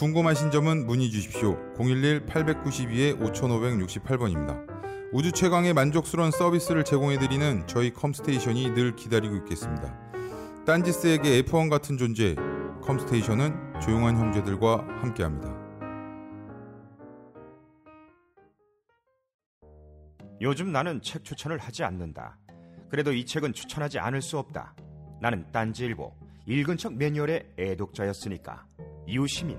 궁금하신 점은 문의 주십시오. 011-892-5568번입니다. 우주 최강의 만족스러운 서비스를 제공해드리는 저희 컴스테이션이 늘 기다리고 있겠습니다. 딴지스에게 F1 같은 존재, 컴스테이션은 조용한 형제들과 함께합니다. 요즘 나는 책 추천을 하지 않는다. 그래도 이 책은 추천하지 않을 수 없다. 나는 딴지일보 읽은 척 매뉴얼의 애독자였으니까. 이웃 시민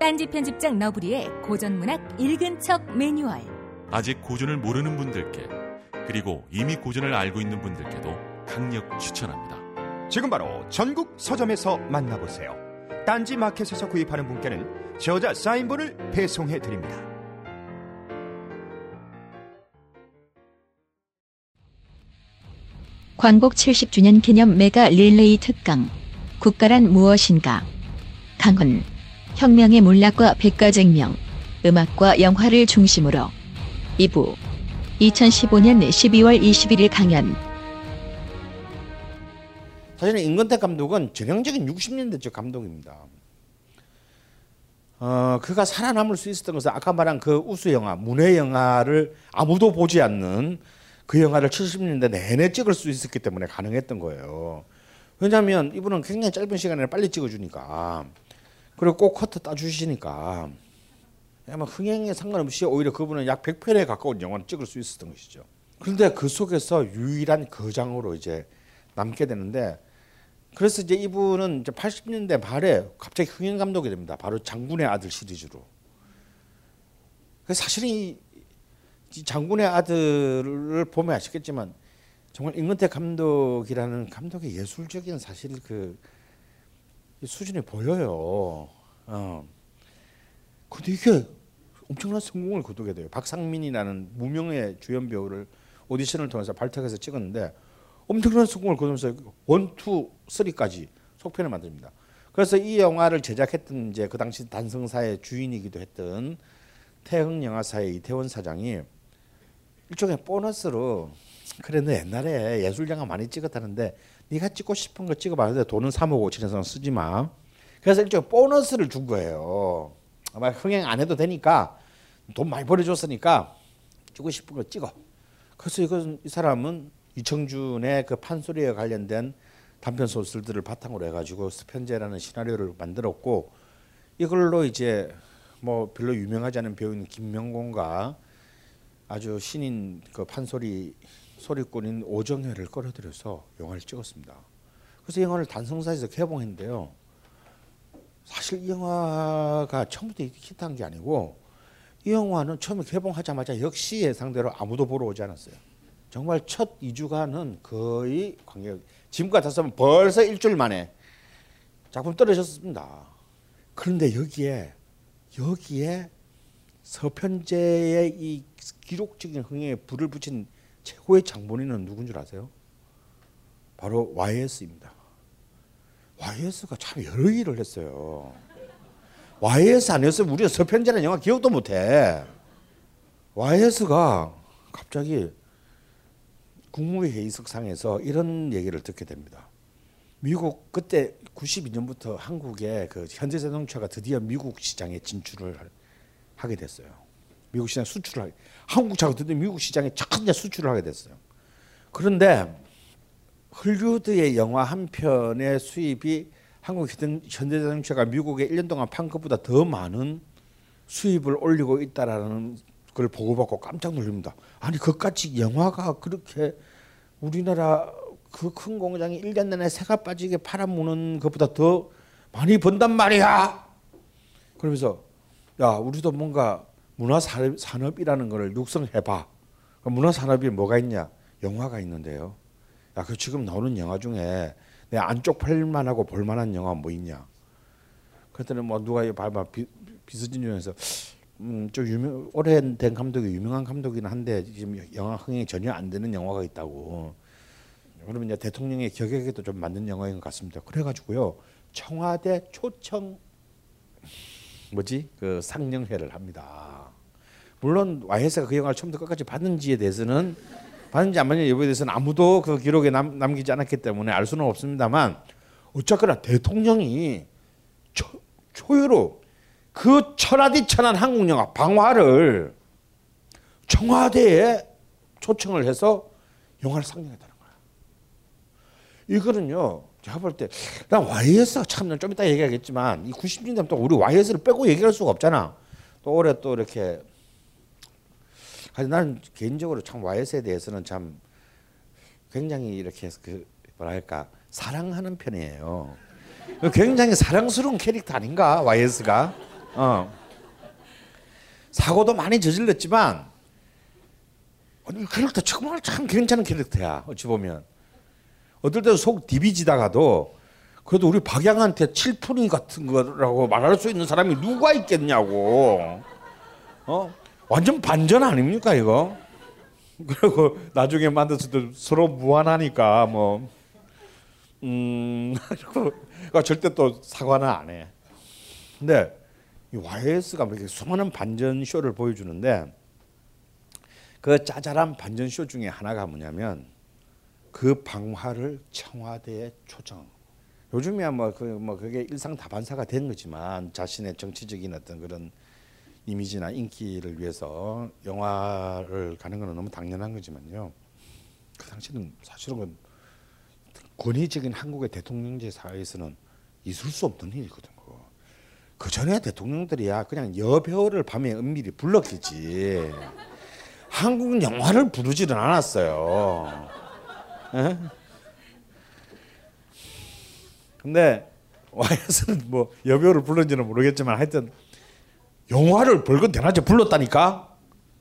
딴지 편집장 너브리의 고전문학 읽은 척 매뉴얼. 아직 고전을 모르는 분들께 그리고 이미 고전을 알고 있는 분들께도 강력 추천합니다. 지금 바로 전국 서점에서 만나보세요. 딴지 마켓에서 구입하는 분께는 저자 사인본을 배송해 드립니다. 광복 70주년 기념 메가 릴레이 특강. 국가란 무엇인가? 강헌. 혁명의 문학과 백가쟁명. 음악과 영화를 중심으로. 2부. 2015년 12월 21일 강연. 사실은 임근택 감독은 전형적인 60년대적 감독입니다. 어, 그가 살아남을 수 있었던 것은 아까 말한 그 우수 영화, 문예 영화를 아무도 보지 않는 그 영화를 70년대 내내 찍을 수 있었기 때문에 가능했던 거예요. 왜냐하면 이분은 굉장히 짧은 시간에 빨리 찍어주니까 그리고 꼭 커트 따주시니까 아마 흥행에 상관없이 오히려 그분은 약 100편에 가까운 영화를 찍을 수 있었던 것이죠. 그런데 그 속에서 유일한 거장으로 이제 남게 되는데 그래서 이제 이분은 이제 80년대 말에 갑자기 흥행 감독이 됩니다. 바로 장군의 아들 시리즈로. 그래서 사실은 이, 이 장군의 아들을 보면 아시겠지만 정말 임근택 감독이라는 감독의 예술적인 사실 그 수준이 보여요. 어. 근데 이게 엄청난 성공을 거두게 돼요. 박상민이라는 무명의 주연 배우를 오디션을 통해서 발탁해서 찍었는데 엄청난 성공을 거두면서 원투 쓰리까지 속편을 만듭니다. 그래서 이 영화를 제작했던 이제 그 당시 단성사의 주인이기도 했던 태흥 영화사의 이태원 사장이 일종의 보너스로 그래 너 옛날에 예술 영화 많이 찍었다는데 네가 찍고 싶은 거 찍어봤는데 돈은 3억 5천에서 쓰지 마. 그래서 일종의 보너스를 준 거예요. 아마 흥행 안 해도 되니까 돈 많이 벌어줬으니까 찍고 싶은 거 찍어. 그래서 이건 이 사람은 이청준의 그 판소리에 관련된 단편 소설들을 바탕으로 해가지고 스편제라는 시나리오를 만들었고 이걸로 이제 뭐 별로 유명하지 않은 배우인 김명곤과 아주 신인 그 판소리 소리꾼인 오정혜를 끌어들여서 영화를 찍었습니다. 그래서 이 영화를 단성사에서 개봉했는데요. 사실 이 영화가 처음부터 히트한 게 아니고 이 영화는 처음에 개봉하자마자 역시 예상대로 아무도 보러 오지 않았어요. 정말 첫 2주간은 거의 관객 지금 같았으면 벌써 일주일 만에 작품 떨어졌습니다. 그런데 여기에 여기에 서편제의 이 기록적인 흥행에 불을 붙인 최고의 장본인은 누군 줄 아세요? 바로 YS입니다. YS가 참 여러 일을 했어요. YS 아니었으면 우리가 서편제라는 영화 기억도 못해. YS가 갑자기 국무회의석상에서 이런 얘기를 듣게 됩니다. 미국 그때 92년부터 한국의 그 현대 자동차가 드디어 미국 시장에 진출을 하게 됐어요. 미국 시장 수출을 하게. 한국 드디어 미국 시장에 첫 수출을 하게 됐어요. 그런데 헐리우드의 영화 한 편의 수입이 한국 현대자동차가 미국에 1년 동안 판 것보다 더 많은 수입을 올리고 있다라는 걸 보고받고 깜짝 놀랍니다. 아니 그까지 영화가 그렇게 우리나라 그 큰 공장이 1년 내내 새가 빠지게 팔아먹는 것보다 더 많이 번단 말이야. 그러면서 야 우리도 뭔가 문화 산업- 산업이라는 거를 육성해봐. 그 문화 산업이 뭐가 있냐? 영화가 있는데요. 야 그 지금 나오는 영화 중에 내 안쪽 팔만하고 볼만한 영화 뭐 있냐? 그랬더니 뭐 누가 이 봐봐 비, 비서진 중에서 음 좀 유명 오래된 감독이 유명한 감독이긴 한데 지금 영화 흥행이 전혀 안 되는 영화가 있다고. 그러면 이제 대통령의 격에게도 좀 맞는 영화인 것 같습니다. 그래가지고요 청와대 초청 뭐지 그 상영회를 합니다. 물론 YS가 그 영화를 처음부터 끝까지 봤는지에 대해서는 봤는지 안 봤는지 여부에 대해서는 아무도 그 기록에 남, 남기지 않았기 때문에 알 수는 없습니다만 어쨌거나 대통령이 초, 초유로 그 천하디천한 한국 영화 방화를 청와대에 초청을 해서 영화를 상영했다는 거야. 이거는요. 제가 볼 때, 난 YS가 참, 좀 이따 얘기하겠지만, 이 90년대 또 우리 YS를 빼고 얘기할 수가 없잖아. 또 올해 또 이렇게. 하여튼 나는 개인적으로 참 YS에 대해서는 참 굉장히 이렇게 그, 뭐랄까, 사랑하는 편이에요. 굉장히 사랑스러운 캐릭터 아닌가, YS가. 어. 사고도 많이 저질렀지만, 아니, 캐릭터 정말 참 괜찮은 캐릭터야, 어찌 보면. 어떨 때는 속 디비지다가도 그래도 우리 박양한테 칠푼이 같은 거라고 말할 수 있는 사람이 누가 있겠냐고. 어? 완전 반전 아닙니까 이거? 그리고 나중에 만났을 때 서로 무한하니까 뭐 음, 그러니까 절대 또 사과는 안 해. 근데 이 YS가 이렇게 수많은 반전 쇼를 보여주는데 그 짜잘한 반전 쇼 중에 하나가 뭐냐면 그 방화를 청와대에 초청. 요즘이야 뭐 그 뭐 그게 일상 다반사가 된 거지만 자신의 정치적인 어떤 그런 이미지나 인기를 위해서 영화를 가는 거는 너무 당연한 거지만요. 그 당시는 사실은 그 권위적인 한국의 대통령제 사회에서는 있을 수 없는 일이거든. 그 전에 대통령들이야 그냥 여배우를 밤에 은밀히 불렀겠지. 한국 영화를 부르지는 않았어요. 에? 근데 YS는 뭐 여배우를 불렀는지는 모르겠지만 하여튼 영화를 벌건 대낮에 불렀다니까?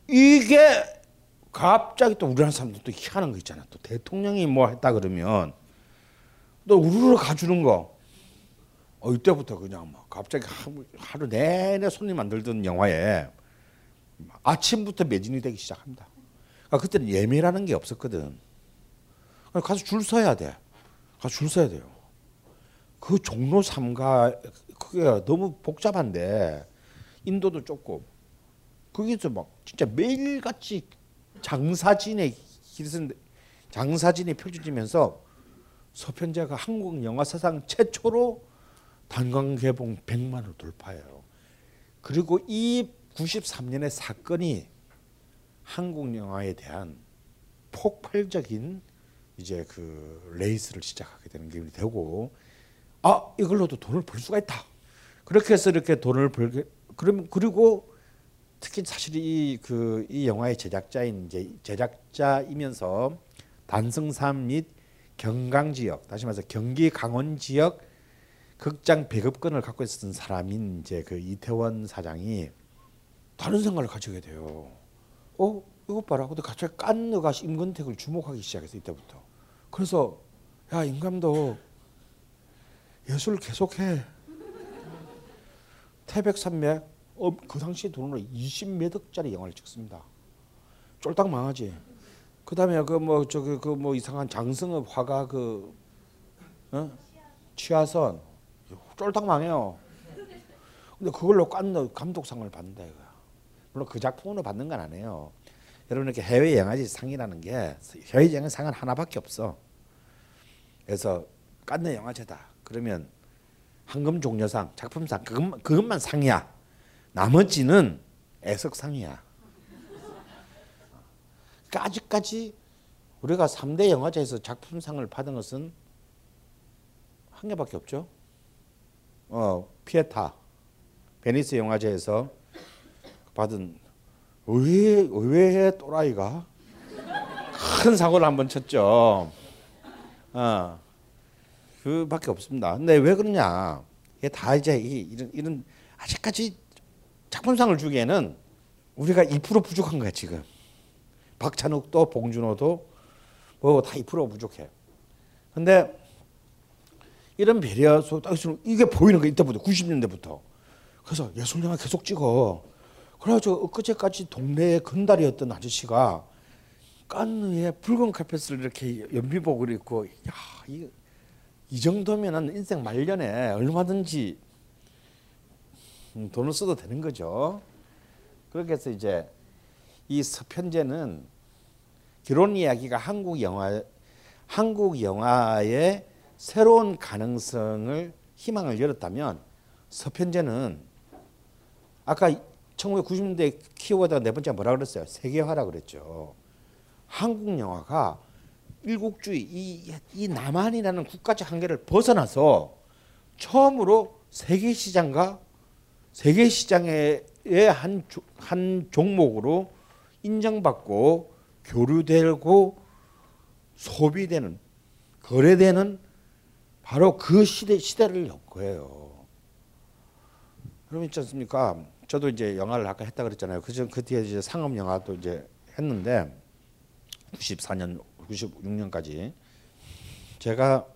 이게 갑자기 또 우리나라 사람들 또 희한한 거 있잖아. 또 대통령이 뭐 했다 그러면 또 우르르 가주는 거. 어, 이때부터 그냥 막 갑자기 하루, 내내 손님 안 들던 영화에 아침부터 매진이 되기 시작합니다. 그러니까 그때는 예매라는 게 없었거든 가서 줄 서야 돼. 가서 줄 서야 돼요. 그 종로 3가 그게 너무 복잡한데 인도도 좁고 거기서 막 진짜 매일같이 장사진의 길은 장사진이 펼쳐지면서 서편제가 한국 영화 사상 최초로 단광 개봉 100만을 돌파해요. 그리고 이 93년의 사건이 한국 영화에 대한 폭발적인 이제 그 레이스를 시작하게 되는 게 되고 아 이걸로도 돈을 벌 수가 있다. 그렇게 해서 이렇게 돈을 벌게 그러면 그리고 특히 사실 이그 이 영화의 제작자인 이제 제작자이면서 단성산 및 경강 지역 다시 말해서 경기 강원 지역 극장 배급권을 갖고 있었던 사람인 이제 그 이태원 사장이 다른 생각을 가지게 돼요. 어 이것 봐라. 근데 갑자기 깐느가 임근택을 주목하기 시작했어 이때부터. 그래서 야 임감독 예술 계속해. 태백산맥 어, 그 당시에 돈으로 20몇 억짜리 영화를 찍습니다. 쫄딱 망하지. 그 다음에 그 뭐 저기 그 뭐 이상한 장승업 화가 그 어? 취하선 쫄딱 망해요. 근데 그걸로 깐느 감독상을 받는다 이거야. 물론 그 작품으로 받는 건 아니에요. 여러분 이렇게 해외 영화제 상이라는 게 해외 영화 상은 하나밖에 없어. 그래서 깐느 영화제다. 그러면 황금 종려상, 작품상 그것만, 그것만 상이야. 나머지는 애석상이야. 그러니까 아직까지 우리가 3대 영화제에서 작품상을 받은 것은 한 개밖에 없죠. 어, 피에타. 베니스 영화제에서 받은 의외, 의외의 또라이가 큰 사고를 한번 쳤죠. 어, 그 밖에 없습니다. 근데 왜 그러냐? 이게 다 이제 이- 이런 이런 아직까지 작품상을 주기에는 우리가 2% 부족한 거야 지금. 박찬욱도 봉준호도 뭐다2% 부족해. 근데 이런 배려 속 이게 보이는 거 이때부터 90년대부터. 그래서 예술 영화 계속 찍어. 그래가지고 엊그제까지 동네에 건달이었던 아저씨가 깐느에 붉은 카펫을 이렇게 연비복을 입고 야, 이, 이 정도면은 인생 말년에 얼마든지 음, 돈을 써도 되는 거죠. 그렇게 해서 이제 이 서편제는 결혼 이야기가 한국 영화 한국 영화의 새로운 가능성을 희망을 열었다면 서편제는 아까 1990년대 키워드가 네 번째 뭐라 그랬어요? 세계화라 그랬죠. 한국 영화가 일국주의 이, 이 남한이라는 국가적 한계를 벗어나서 처음으로 세계 시장과 세계 시장의 한, 조- 한 종목으로 인정받고 교류되고 소비되는 거래되는 바로 그 시대 시대를 연 거예요. 그럼 있지 않습니까? 저도 이제 영화를 아까 했다 그랬잖아요. 그저 그 뒤에 이제 상업 영화도 이제 했는데 94년 96년까지 제가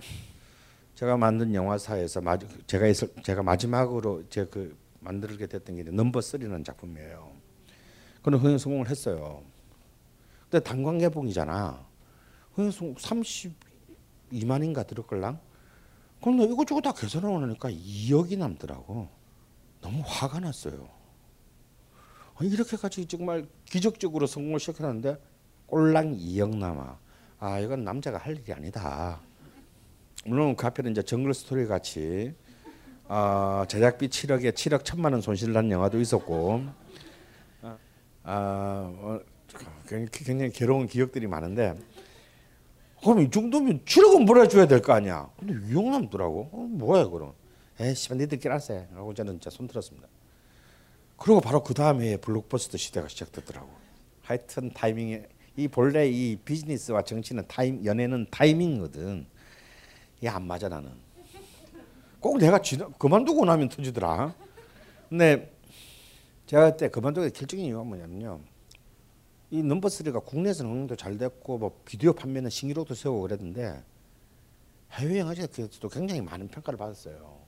제가 만든 영화사에서 마, 제가 있을, 제가 마지막으로 제 그 만들게 됐던 게 넘버 3라는 작품이에요. 그는 흥행 성공을 했어요. 근데 단관 개봉이잖아. 흥행 성공 32만인가 들었걸랑. 근데 이것저것 다 계산하고 나니까 2억이 남더라고. 너무 화가 났어요. 이렇게까지 정말 기적적으로 성공을 시켰는데 꼴랑 2억 남아. 아 이건 남자가 할 일이 아니다. 물론 그 앞에는 이제 정글 스토리 같이 아, 제작비 7억에 7억 천만 원 손실을 난 영화도 있었고 아, 어, 굉장히, 괴로운 기억들이 많은데 그럼 이 정도면 7억은 벌어줘야 될 거 아니야. 근데 2억 남더라고. 어, 뭐야 그럼? 에이 씨발 니들끼리 알았어. 라고 저는 손 들었습니다. 그리고 바로 그 다음에 블록버스터 시대가 시작됐더라고. 하여튼 타이밍에 이 본래 이 비즈니스와 정치는 타임 연애는 타이밍이거든. 이게 안 맞아 나는. 꼭 내가 지나, 그만두고 나면 터지더라. 근데 제가 그때 그만두게 결정인 이유가 뭐냐면요. 이 넘버 3가 국내에서는 흥행도 잘 됐고 뭐 비디오 판매는 신기록도 세우고 그랬는데 해외 영화제도 굉장히 많은 평가를 받았어요.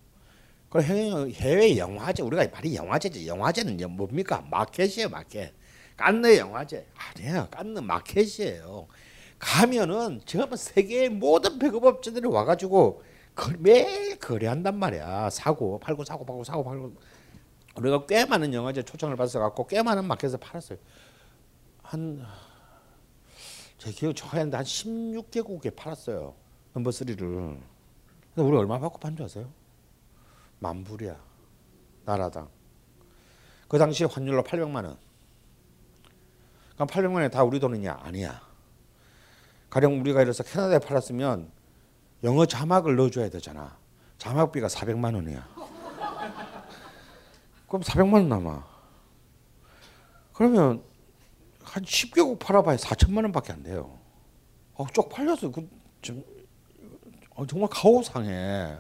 그 해외, 해외 영화제 우리가 말이 영화제지 영화제는 뭡니까 마켓이에요 마켓. 깐느 영화제 아니에요 깐느 마켓이에요. 가면은 전부 세계의 모든 배급업체들이 와가지고 거- 매일 거래한단 말이야 사고 팔고 사고 팔고 사고 팔고 우리가 꽤 많은 영화제 초청을 받아서 갖고 꽤 많은 마켓에서 팔았어요. 한 제 기억 정확했는데 한 16개국에 팔았어요. 넘버 3를. 근데 우리 얼마 받고 판 줄 아세요? 만불이야. 나라당. 그 당시 환율로 800만 원. 그럼 800만 원이 다 우리 돈이냐? 아니야. 가령 우리가 이래서 캐나다에 팔았으면 영어 자막을 넣어줘야 되잖아. 자막비가 400만 원이야. 그럼 400만 원 남아. 그러면 한 10개국 팔아봐야 4천만 원밖에 안 돼요. 어, 쪽 팔려서 그 좀, 어, 정말 가오상해.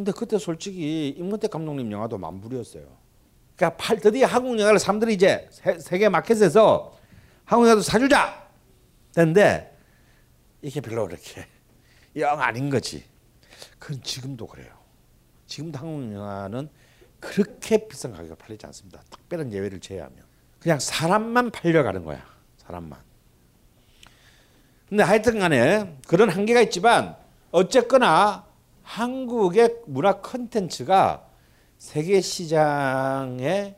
근데 그때 솔직히 임근택 감독님 영화도 만불이었어요. 그러니까 팔 드디어 한국 영화를 사람들이 이제 세, 세계 마켓에서 한국 영화도 사주자. 됐는데 이게 별로 그렇게 영 아닌 거지. 그건 지금도 그래요. 지금도 한국 영화는 그렇게 비싼 가격에 팔리지 않습니다. 특별한 예외를 제외하면 그냥 사람만 팔려가는 거야. 사람만. 근데 하여튼간에 그런 한계가 있지만 어쨌거나 한국의 문화 컨텐츠가 세계 시장에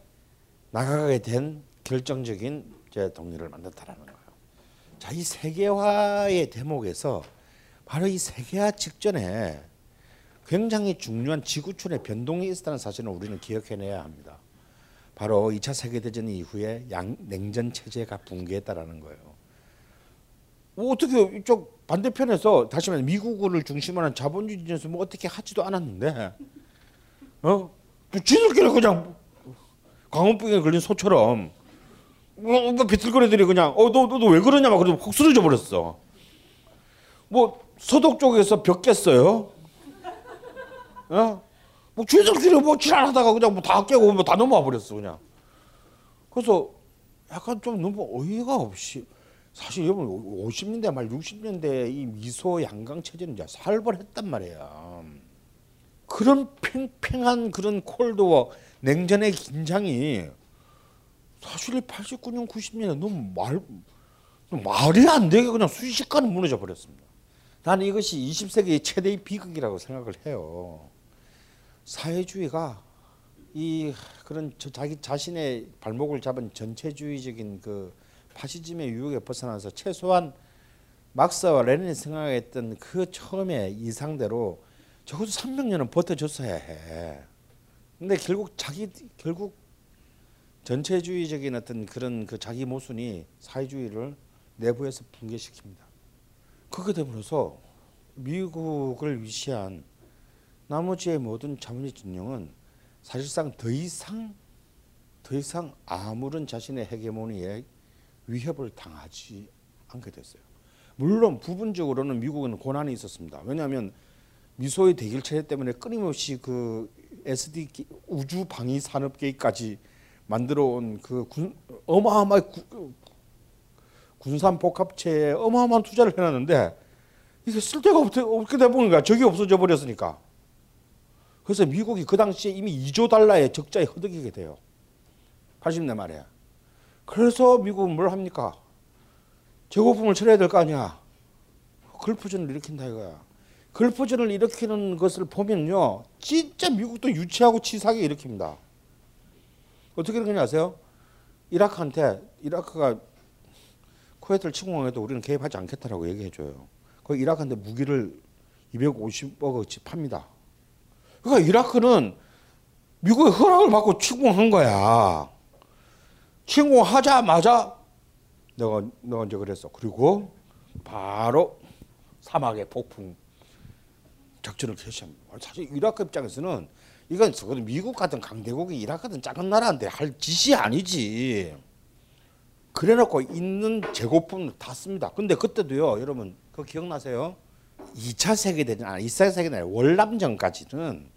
나가게 된 결정적인 제 동리를 만들었다라는 거예요. 자, 이 세계화의 대목에서 바로 이 세계화 직전에 굉장히 중요한 지구촌의 변동이 있었다는 사실을 우리는 기억해내야 합니다. 바로 2차 세계대전 이후에 양, 냉전 체제가 붕괴했다라는 거예요. 뭐 어떻게 이쪽 반대편에서 다시 말해 미국을 중심으로 한 자본주의에서 뭐 어떻게 하지도 않았는데 어? 그 지들끼리 그냥 광우병에 걸린 소처럼 뭐, 뭐 비틀거리더니 그냥 어너 너왜 그러냐 막 그러고 혹 쓰러져 버렸어. 뭐 서독 쪽에서 벽 깼어요. 어? 뭐 주저끼리 뭐 지랄하다가 그냥 뭐 다 깨고 뭐 다 넘어와 버렸어 그냥. 그래서 약간 좀 너무 어이가 없이 사실 여러분 50년대 말 60년대 이 미소 양강 체제는 이제 살벌했단 말이야. 그런 팽팽한 그런 콜드워 냉전의 긴장이 사실 89년 90년에 너무 말 말이 안 되게 그냥 순식간에 무너져 버렸습니다. 나는 이것이 20세기의 최대의 비극이라고 생각을 해요. 사회주의가 이 그런 저 자기 자신의 발목을 잡은 전체주의적인 그 파시즘의 유혹에 벗어나서 최소한 막스와 레닌이 생각했던 그 처음에 이상대로 적어도 300년은 버텨줬어야 해. 근데 결국 자기 결국 전체주의적인 어떤 그런 그 자기 모순이 사회주의를 내부에서 붕괴시킵니다. 그렇게 됨으로써 미국을 위시한 나머지의 모든 자본주의 진영은 사실상 더 이상 더 이상 아무런 자신의 헤게모니에 위협을 당하지 않게 됐어요. 물론 부분적으로는 미국은 고난이 있었습니다. 왜냐하면 미소의 대결 체제 때문에 끊임없이 그 SD 우주 방위 산업계까지 만들어 온그 어마어마한 구, 군산 복합체에 어마어마한 투자를 해놨는데 이게 쓸데가 없게, 없게 돼보니까 적이 없어져 버렸으니까. 그래서 미국이 그 당시에 이미 2조 달러의 적자에 허덕이게 돼요. 80년 말에. 그래서 미국은 뭘 합니까? 재고품을 처리해야 될 거 아니야. 걸프전을 일으킨다 이거야. 걸프전을 일으키는 것을 보면요. 진짜 미국도 유치하고 치사하게 일으킵니다. 어떻게 일으키냐 아세요? 이라크한테 이라크가 쿠웨이트를 침공해도 우리는 개입하지 않겠다라고 얘기해줘요. 그 이라크한테 무기를 250억어치 팝니다. 그러니까 이라크는 미국의 허락을 받고 침공한 거야. 침공하자마자 내가 내가 이제 그랬어. 그리고 바로 사막의 폭풍 작전을 개시합니다. 사실 이라크 입장에서는 이건 적어도 미국 같은 강대국이 이라크 같은 작은 나라한테 할 짓이 아니지. 그래놓고 있는 재고품 다 씁니다. 근데 그때도요, 여러분 그거 기억나세요? 2차 세계대전 아니 2차 세계대전 월남전까지는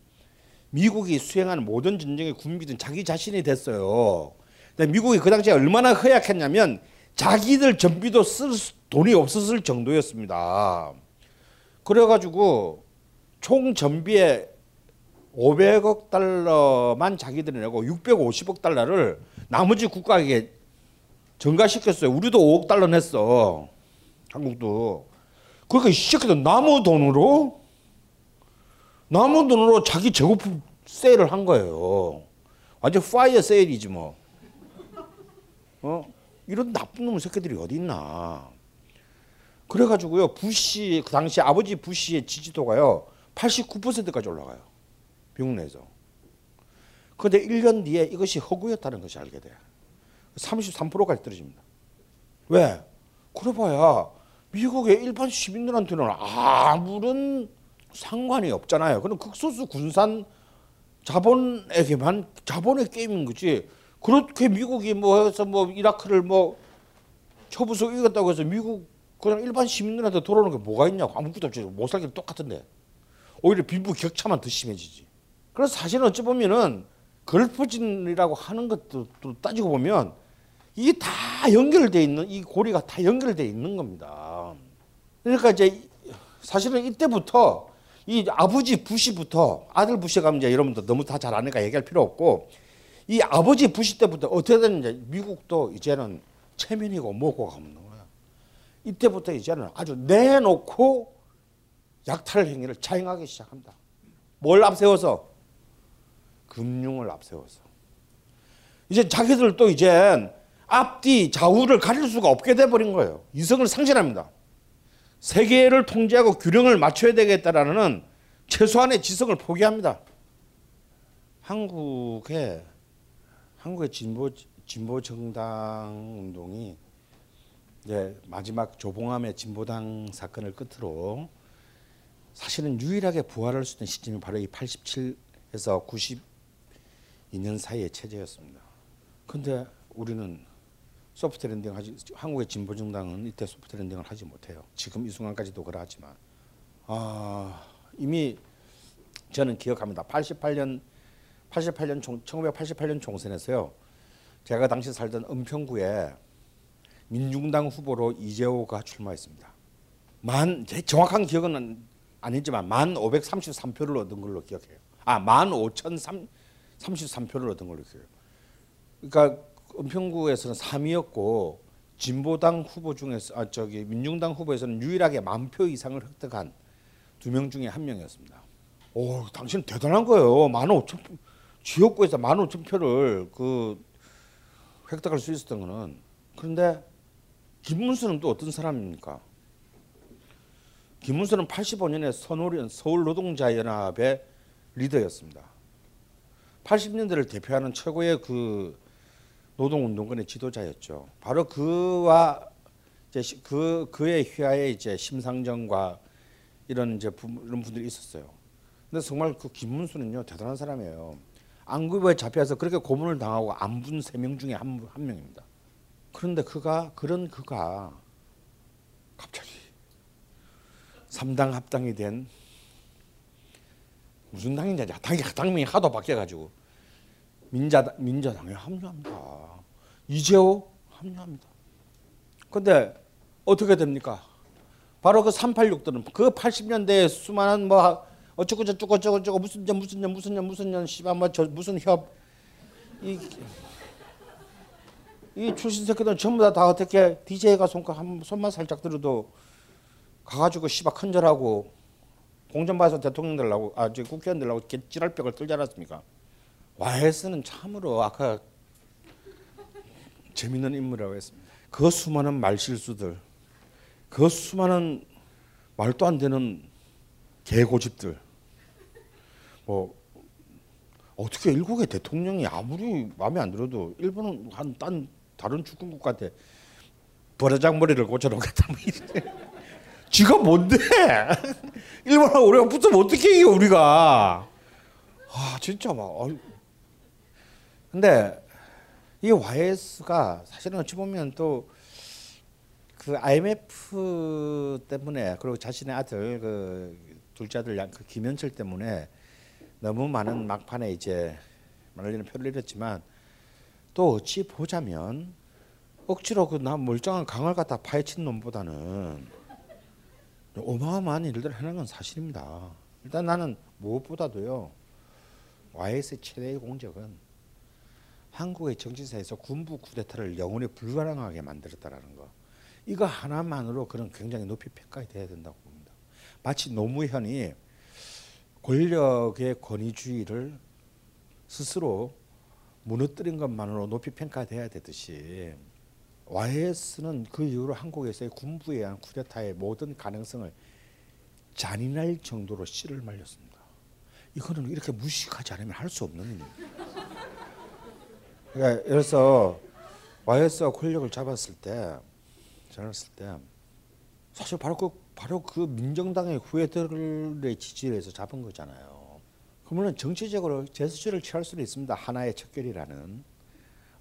미국이 수행한 모든 전쟁의 군비든 자기 자신이 됐어요. 미국이 그 당시에 얼마나 허약했냐면 자기들 전비도 쓸 돈이 없었을 정도였습니다. 그래가지고 총 전비의 500억 달러만 자기들이 내고 650억 달러를 나머지 국가에게 전가시켰어요. 우리도 5억 달러 냈어. 한국도. 그러니까 이 새끼들 남의 돈으로 남의 돈으로 자기 재고품 세일을 한 거예요. 완전 파이어 세일이지 뭐. 어? 이런 나쁜 놈의 새끼들이 어디 있나. 그래가지고요, 부시, 그 당시 아버지 부시의 지지도가요, 89%까지 올라가요. 미국 내에서. 그런데 1년 뒤에 이것이 허구였다는 것이 알게 돼요. 33%까지 떨어집니다. 왜? 그래 봐야 미국의 일반 시민들한테는 아무런 상관이 없잖아요. 그럼 극소수 군산 자본에게만 자본의 게임인 거지. 그렇게 미국이 뭐 해서 뭐 이라크를 뭐 초부수 이겼다고 해서 미국 그냥 일반 시민들한테 돌아오는 게 뭐가 있냐고 아무것도 없지. 못 살기는 똑같은데. 오히려 빈부 격차만 더 심해지지. 그래서 사실은 어찌 보면은 걸프진이라고 하는 것도 따지고 보면 이게 다 연결돼 있는 이 고리가 다 연결돼 있는 겁니다. 그러니까 이제 사실은 이때부터 이 아버지 부시부터 아들 부시 가면 이제 여러분들 너무 다 잘 아니까 얘기할 필요 없고 이 아버지 부시 때부터 어떻게 됐는지 미국도 이제는 체면이고 뭐고가 없는 거야. 이때부터 이제는 아주 내놓고 약탈 행위를 자행하기 시작합니다. 뭘 앞세워서 금융을 앞세워서 이제 자기들도 이제 앞뒤 좌우를 가릴 수가 없게 돼 버린 거예요. 이성을 상실합니다. 세계를 통제하고 균형을 맞춰야 되겠다라는 최소한의 지성을 포기합니다. 한국의 한국의 진보 진보 정당 운동이 이제 마지막 조봉암의 진보당 사건을 끝으로 사실은 유일하게 부활할 수 있는 시점이 바로 이 87에서 92년 사이의 체제였습니다. 근데 우리는 soft landing 하지 한국의 진보 정당은 이때 soft landing을 하지 못해요. 지금 이 순간까지도 그러하지만 아 이미 저는 기억합니다. 88년 88년 총, 1988년 총선에서요. 제가 당시 살던 은평구에 민중당 후보로 이재호가 출마했습니다. 만제 정확한 기억은 아니지만 만 533표를 얻은 걸로 기억해요. 아, 만 5,033표를 얻은 걸로 기억해요. 그러니까 은평구에서는 3위였고 진보당 후보 중에서 아 저기 민중당 후보에서는 유일하게 만 표 이상을 획득한 두 명 중에 한 명이었습니다. 오, 당신 대단한 거예요. 만 오천 지역구에서 만 오천 표를 그 획득할 수 있었던 거는 그런데 김문수는 또 어떤 사람입니까? 김문수는 85년에 선호련 서울 노동자연합의 리더였습니다. 80년대를 대표하는 최고의 그 노동운동권의 지도자였죠. 바로 그와 이제 시- 그 그의 휘하에 이제 심상정과 이런 이제 부, 이런 분들이 있었어요. 근데 정말 그 김문수는요 대단한 사람이에요. 안구부에 잡혀서 그렇게 고문을 당하고 안 분 세 명 중에 한, 한 명입니다. 그런데 그가 그런 그가 갑자기 삼당 합당이 된 무슨 당인지 당이 당명이 하도 바뀌어가지고 민자 민자당에 합류합니다. 이재호 합류합니다. 근데 어떻게 됩니까? 바로 그 386들은 그 80년대에 수많은 뭐 어쩌고 저쩌고 저쩌고 저쩌고 무슨 년 무슨 년 무슨 년 무슨 년 씨발 뭐저 무슨 협이 이 출신 새끼들 전부 다, 다 어떻게 DJ가 손가 한 손만 살짝 들어도 가가지고 씨발 큰절하고 공전 봐서 대통령 되려고 아저 국회의원 되려고 이렇게 찌랄벽을 떨지 않았습니까? YS는 참으로 아까 재밌는 인물이라고 했습니다. 그 수많은 말실수들, 그 수많은 말도 안 되는 개고집들, 뭐 어떻게 일국의 대통령이 아무리 마음에 안 들어도 일본은 한 딴 다른 주권 국가한테 버려장 머리를 고쳐놓겠다 뭐 이래. 지가 뭔데? 일본하고 우리가 붙으면 어떻게 이겨 우리가? 아 진짜 막. 어이. 근데 이 YS가 사실은 어찌 보면 또 그 IMF 때문에 그리고 자신의 아들 그 둘째 아들 양- 그 김현철 때문에 너무 많은 막판에 이제 말리는 표를 잃었지만 또 어찌 보자면 억지로 그 나 멀쩡한 강을 갖다 파헤친 놈보다는 어마어마한 일들을 해낸 건 사실입니다. 일단 나는 무엇보다도요 YS의 최대의 공적은 한국의 정치사에서 군부 쿠데타를 영원히 불가능하게 만들었다라는 거. 이거 하나만으로 그런 굉장히 높이 평가돼야 된다고 봅니다. 마치 노무현이 권력의 권위주의를 스스로 무너뜨린 것만으로 높이 평가돼야 되듯이 YS는 그 이후로 한국에서의 군부에 의한 쿠데타의 모든 가능성을 잔인할 정도로 씨를 말렸습니다. 이거는 이렇게 무식하지 않으면 할 수 없는 일입니다. 그러니까 그래서 YS가 권력을 잡았을 때, 잡았을 때 사실 바로 그 바로 그 민정당의 후예들의 지지를 해서 잡은 거잖아요. 그러면 정치적으로 제스처를 취할 수는 있습니다. 하나의 척결이라는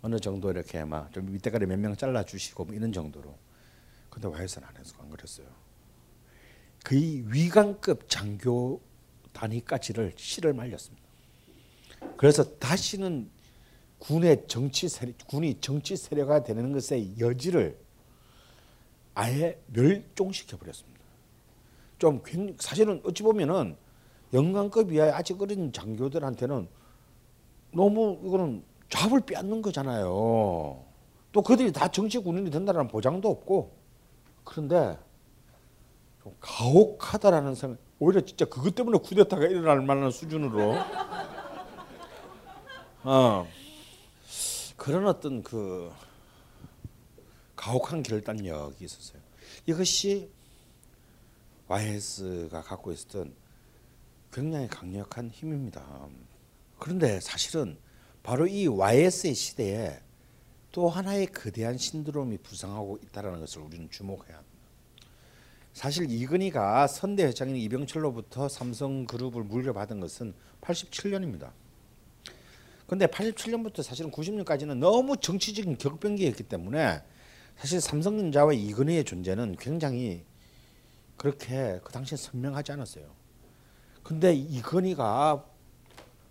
어느 정도 이렇게 막좀 밑에까지 몇 명 잘라 주시고 뭐 이런 정도로. 근데 YS는 안 해서 안 그랬어요. 거의 위관급 장교 단위까지를 씨를 말렸습니다. 그래서 다시는 군의 정치 세력, 군이 정치 세력화 되는 것의 여지를 아예 멸종시켜 버렸습니다. 좀 굉- 사실은 어찌 보면은 영관급 이하의 아직 어린 장교들한테는 너무 이거는 잡을 빼앗는 거잖아요. 또 그들이 다 정치 군인이 된다는 보장도 없고 그런데 좀 가혹하다라는 생각. 오히려 진짜 그것 때문에 쿠데타가 일어날 만한 수준으로 어 그런 어떤 그 가혹한 결단력이 있었어요. 이것이 YS가 갖고 있었던 굉장히 강력한 힘입니다. 그런데 사실은 바로 이 YS의 시대에 또 하나의 거대한 신드롬이 부상하고 있다는 것을 우리는 주목해야 합니다. 사실 이근희가 선대 회장인 이병철로부터 삼성그룹을 물려받은 것은 87년입니다. 근데 87년부터 사실은 90년까지는 너무 정치적인 격변기였기 때문에 사실 삼성전자와 이건희의 존재는 굉장히 그렇게 그 당시에 선명하지 않았어요. 근데 이건희가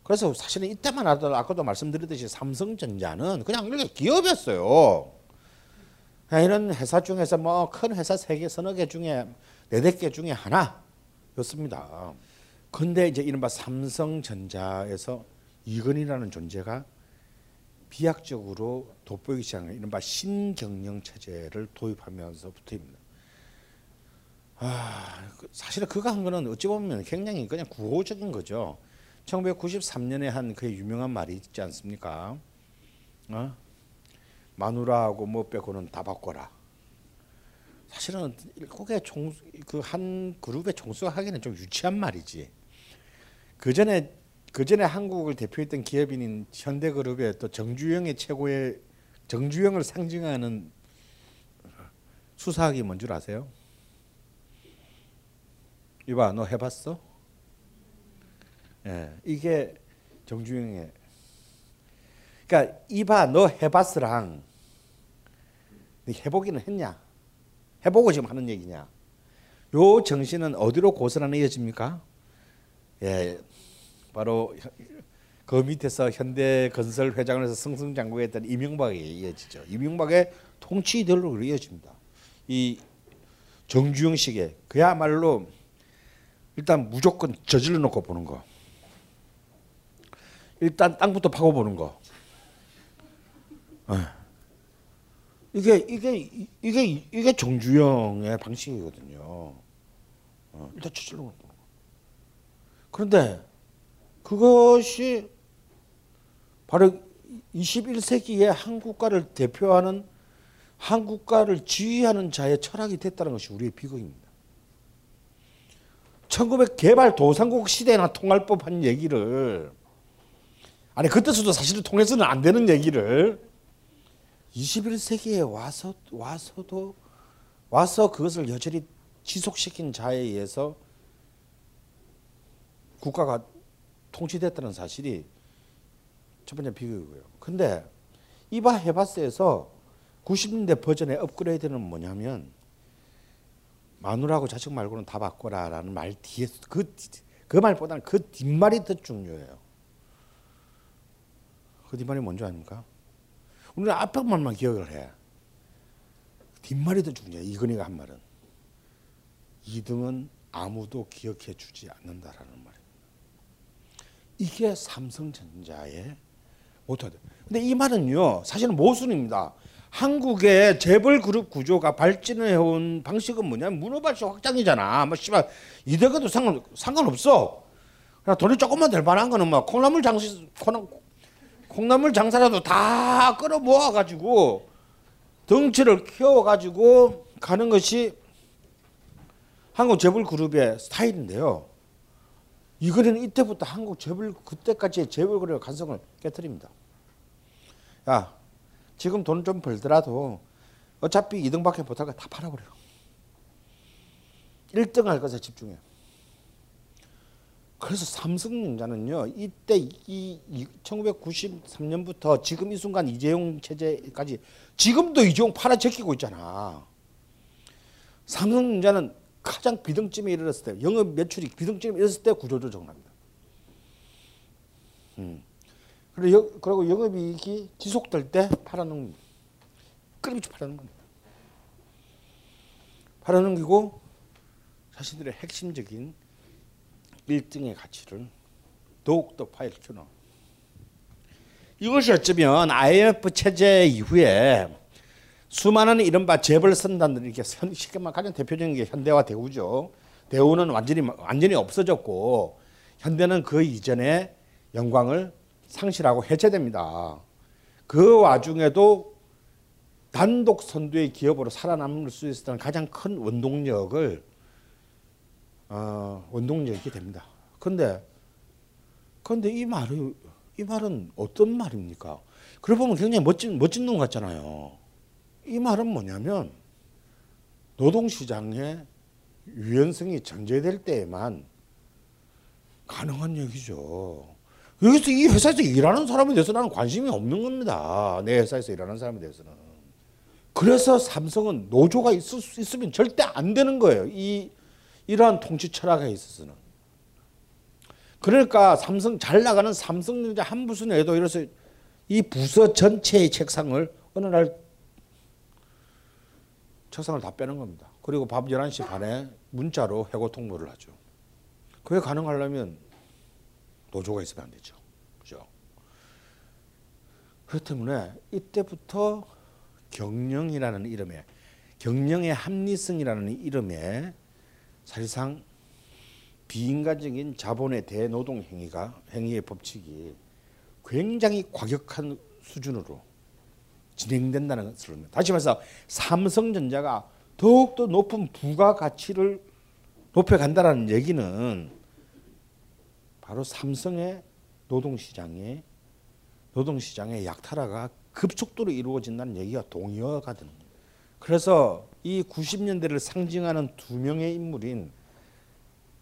그래서 사실은 이때만 하더라도 아까도 말씀드렸듯이 삼성전자는 그냥 이렇게 기업이었어요. 그냥 이런 회사 중에서 뭐 큰 회사 세 개, 서너 개 중에 네댓 개 중에 하나였습니다. 근데 이제 이른바 삼성전자에서 이건희라는 존재가 비약적으로 돋보이기 시작한 이른바 신경영 체제를 도입하면서부터입니다. 아, 그 사실은 그가 한 거는 어찌 보면 굉장히 그냥 구호적인 거죠. 1993년에 한그 유명한 말이 있지 않습니까? 어? 마누라하고 뭐 빼고는 다 바꿔라. 사실은 일국의 총그한 그룹의 총수가 하기는 좀 유치한 말이지. 그 전에 그 전에 한국을 대표했던 기업인인 현대그룹의 또 정주영의 최고의 정주영을 상징하는 수사학이 뭔 줄 아세요? 이봐, 너 해봤어? 예, 이게 정주영의. 그러니까 이봐, 너 해봤으랑 네 해보기는 했냐? 해보고 지금 하는 얘기냐? 요 정신은 어디로 고스란히 이어집니까? 예, 바로 그 밑에서 현대건설 회장을 해서 승승장구했던 이명박에 이어지죠. 이명박의 통치 이대로 이어집니다. 이 정주영식의 그야말로 일단 무조건 저질러 놓고 보는 거. 일단 땅부터 파고 보는 거. 어. 이게 이게 이게 이게 정주영의 방식이거든요. 어, 일단 저질러 놓고 보는 거. 그런데 그것이 바로 21세기의 한국가를 대표하는 한국가를 지휘하는 자의 철학이 됐다는 것이 우리의 비극입니다. 1900 개발 도상국 시대나 통할 법한 얘기를 아니 그때서도 사실은 통해서는 안 되는 얘기를 21세기에 와서 와서도 와서 그것을 여전히 지속시킨 자에 의해서 국가가 통치됐다는 사실이 첫 번째 비극이고요. 근데 이바 해바스에서 90년대 버전의 업그레이드는 뭐냐면 마누라하고 자식 말고는 다 바꿔라라는 말 뒤에 그, 그 말보다는 그 뒷말이 더 중요해요. 그 뒷말이 뭔지 아닙니까? 우리는 앞에 말만 기억을 해. 뒷말이 더 중요해. 이건희가 한 말은. 2등은 아무도 기억해 주지 않는다라는 말입니다. 이게 삼성전자의 모토다. 근데 이 말은요, 사실은 모순입니다. 한국의 재벌 그룹 구조가 발전을 해온 방식은 뭐냐면 문어발식 확장이잖아. 뭐 씨발 이대가도 상관 상관없어. 그냥 돈이 조금만 될 만한 거는 뭐 콩나물 장사 콩, 콩나물 장사라도 다 끌어 모아 가지고 덩치를 키워 가지고 가는 것이 한국 재벌 그룹의 스타일인데요. 이거는 이때부터 한국 재벌 그때까지의 재벌 그룹의 간성을 깨뜨립니다. 야, 지금 돈 좀 벌더라도 어차피 2등밖에 못하고 다 팔아버려. 1등 할 것에 집중해. 그래서 삼성전자는요 이때 이, 이 1993년부터 지금 이 순간 이재용 체제까지 지금도 이재용 팔아 제끼고 있잖아. 삼성전자는 가장 비등점에 이르렀을 때 영업 매출이 비등점에 이르렀을 때 구조조정을 합니다. 음. 그리고, 영업이익이 지속될 때 팔아넘깁니다. 끊임없이 팔아넘깁니다. 팔아넘기고 자신들의 핵심적인 1등의 가치를 더욱더 파일시켜놓 이것이 어쩌면 IMF 체제 이후에 수많은 이른바 재벌 선단들이 이렇게 쉽게 말 가장 대표적인 게 현대와 대우죠. 대우는 완전히 완전히 없어졌고 현대는 그 이전에 영광을 상실하고 해체됩니다. 그 와중에도 단독 선두의 기업으로 살아남을 수 있었던 가장 큰 원동력을 어, 원동력이 됩니다. 근데 근데 이 말이 이 말은 어떤 말입니까? 그래 보면 굉장히 멋진 멋진 놈 같잖아요. 이 말은 뭐냐면 노동 시장의 유연성이 전제될 때에만 가능한 얘기죠. 여기서 이 회사에서 일하는 사람에 대해서 나는 관심이 없는 겁니다. 내 회사에서 일하는 사람에 대해서는. 그래서 삼성은 노조가 있을 수 있으면 절대 안 되는 거예요. 이 이러한 통치 철학에 있어서는. 그러니까 삼성 잘 나가는 삼성전자 한 부서에도 이래서 이 부서 전체의 책상을 어느 날 책상을 다 빼는 겁니다. 그리고 밤 11시 반에 문자로 해고 통보를 하죠. 그게 가능하려면 노조가 있으면 안 되죠. 그죠? 그렇기 때문에 이때부터 경영이라는 이름에 경영의 합리성이라는 이름에 사실상 비인간적인 자본의 대노동 행위가 행위의 법칙이 굉장히 과격한 수준으로 진행된다는 것을 다시 말해서 삼성전자가 더욱더 높은 부가 가치를 높여간다는 얘기는 바로 삼성의 노동시장의 노동시장의 약탈화가 급속도로 이루어진다는 얘기가 동의어가 되는 겁니다. 그래서 이 90년대를 상징하는 두 명의 인물인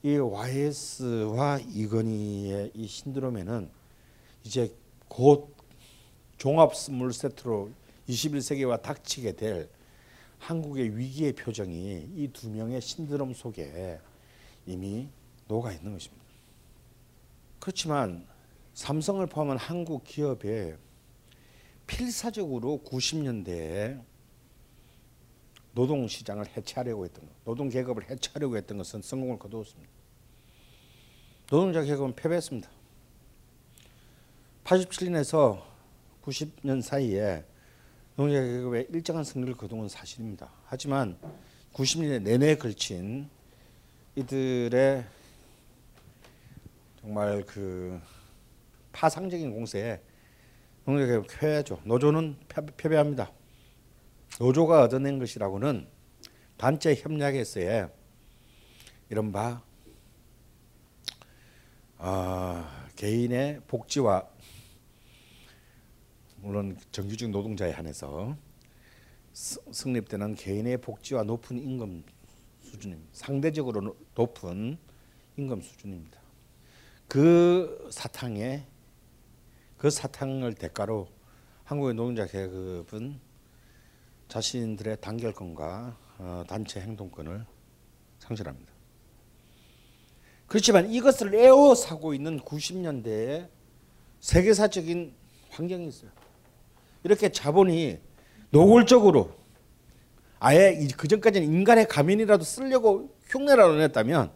이 YS와 이건희의 이 신드롬에는 이제 곧 종합 선물 세트로 21세기와 닥치게 될 한국의 위기의 표정이 이 두 명의 신드롬 속에 이미 녹아 있는 것입니다. 그렇지만 삼성을 포함한 한국 기업에 필사적으로 90년대에 노동 시장을 해체하려고 했던 것, 노동 계급을 해체하려고 했던 것은 성공을 거두었습니다. 노동자 계급은 패배했습니다. 87년에서 90년 사이에 노동자 계급의 일정한 승리를 거둔 건 사실입니다. 하지만 90년대 내내 걸친 이들의 정말 그 파상적인 공세에 계급 패배죠. 노조는 패 배, 합니다 노조가 얻어낸 것이라고는 단체 협약에서의 이른바 어, 개인의 복지와 물론 정규직 노동자에 한해서 성립되는 개인의 복지와 높은 임금 수준입니다. 상대적으로 높은 임금 수준입니다. 그 사탕에 그 사탕을 대가로 한국의 노동자 계급은 자신들의 단결권과 어, 단체 행동권을 상실합니다. 그렇지만 이것을 에워싸고 있는 90년대에 세계사적인 환경이 있어요. 이렇게 자본이 노골적으로 아예 그 전까지는 인간의 가면이라도 쓰려고 흉내라도 냈다면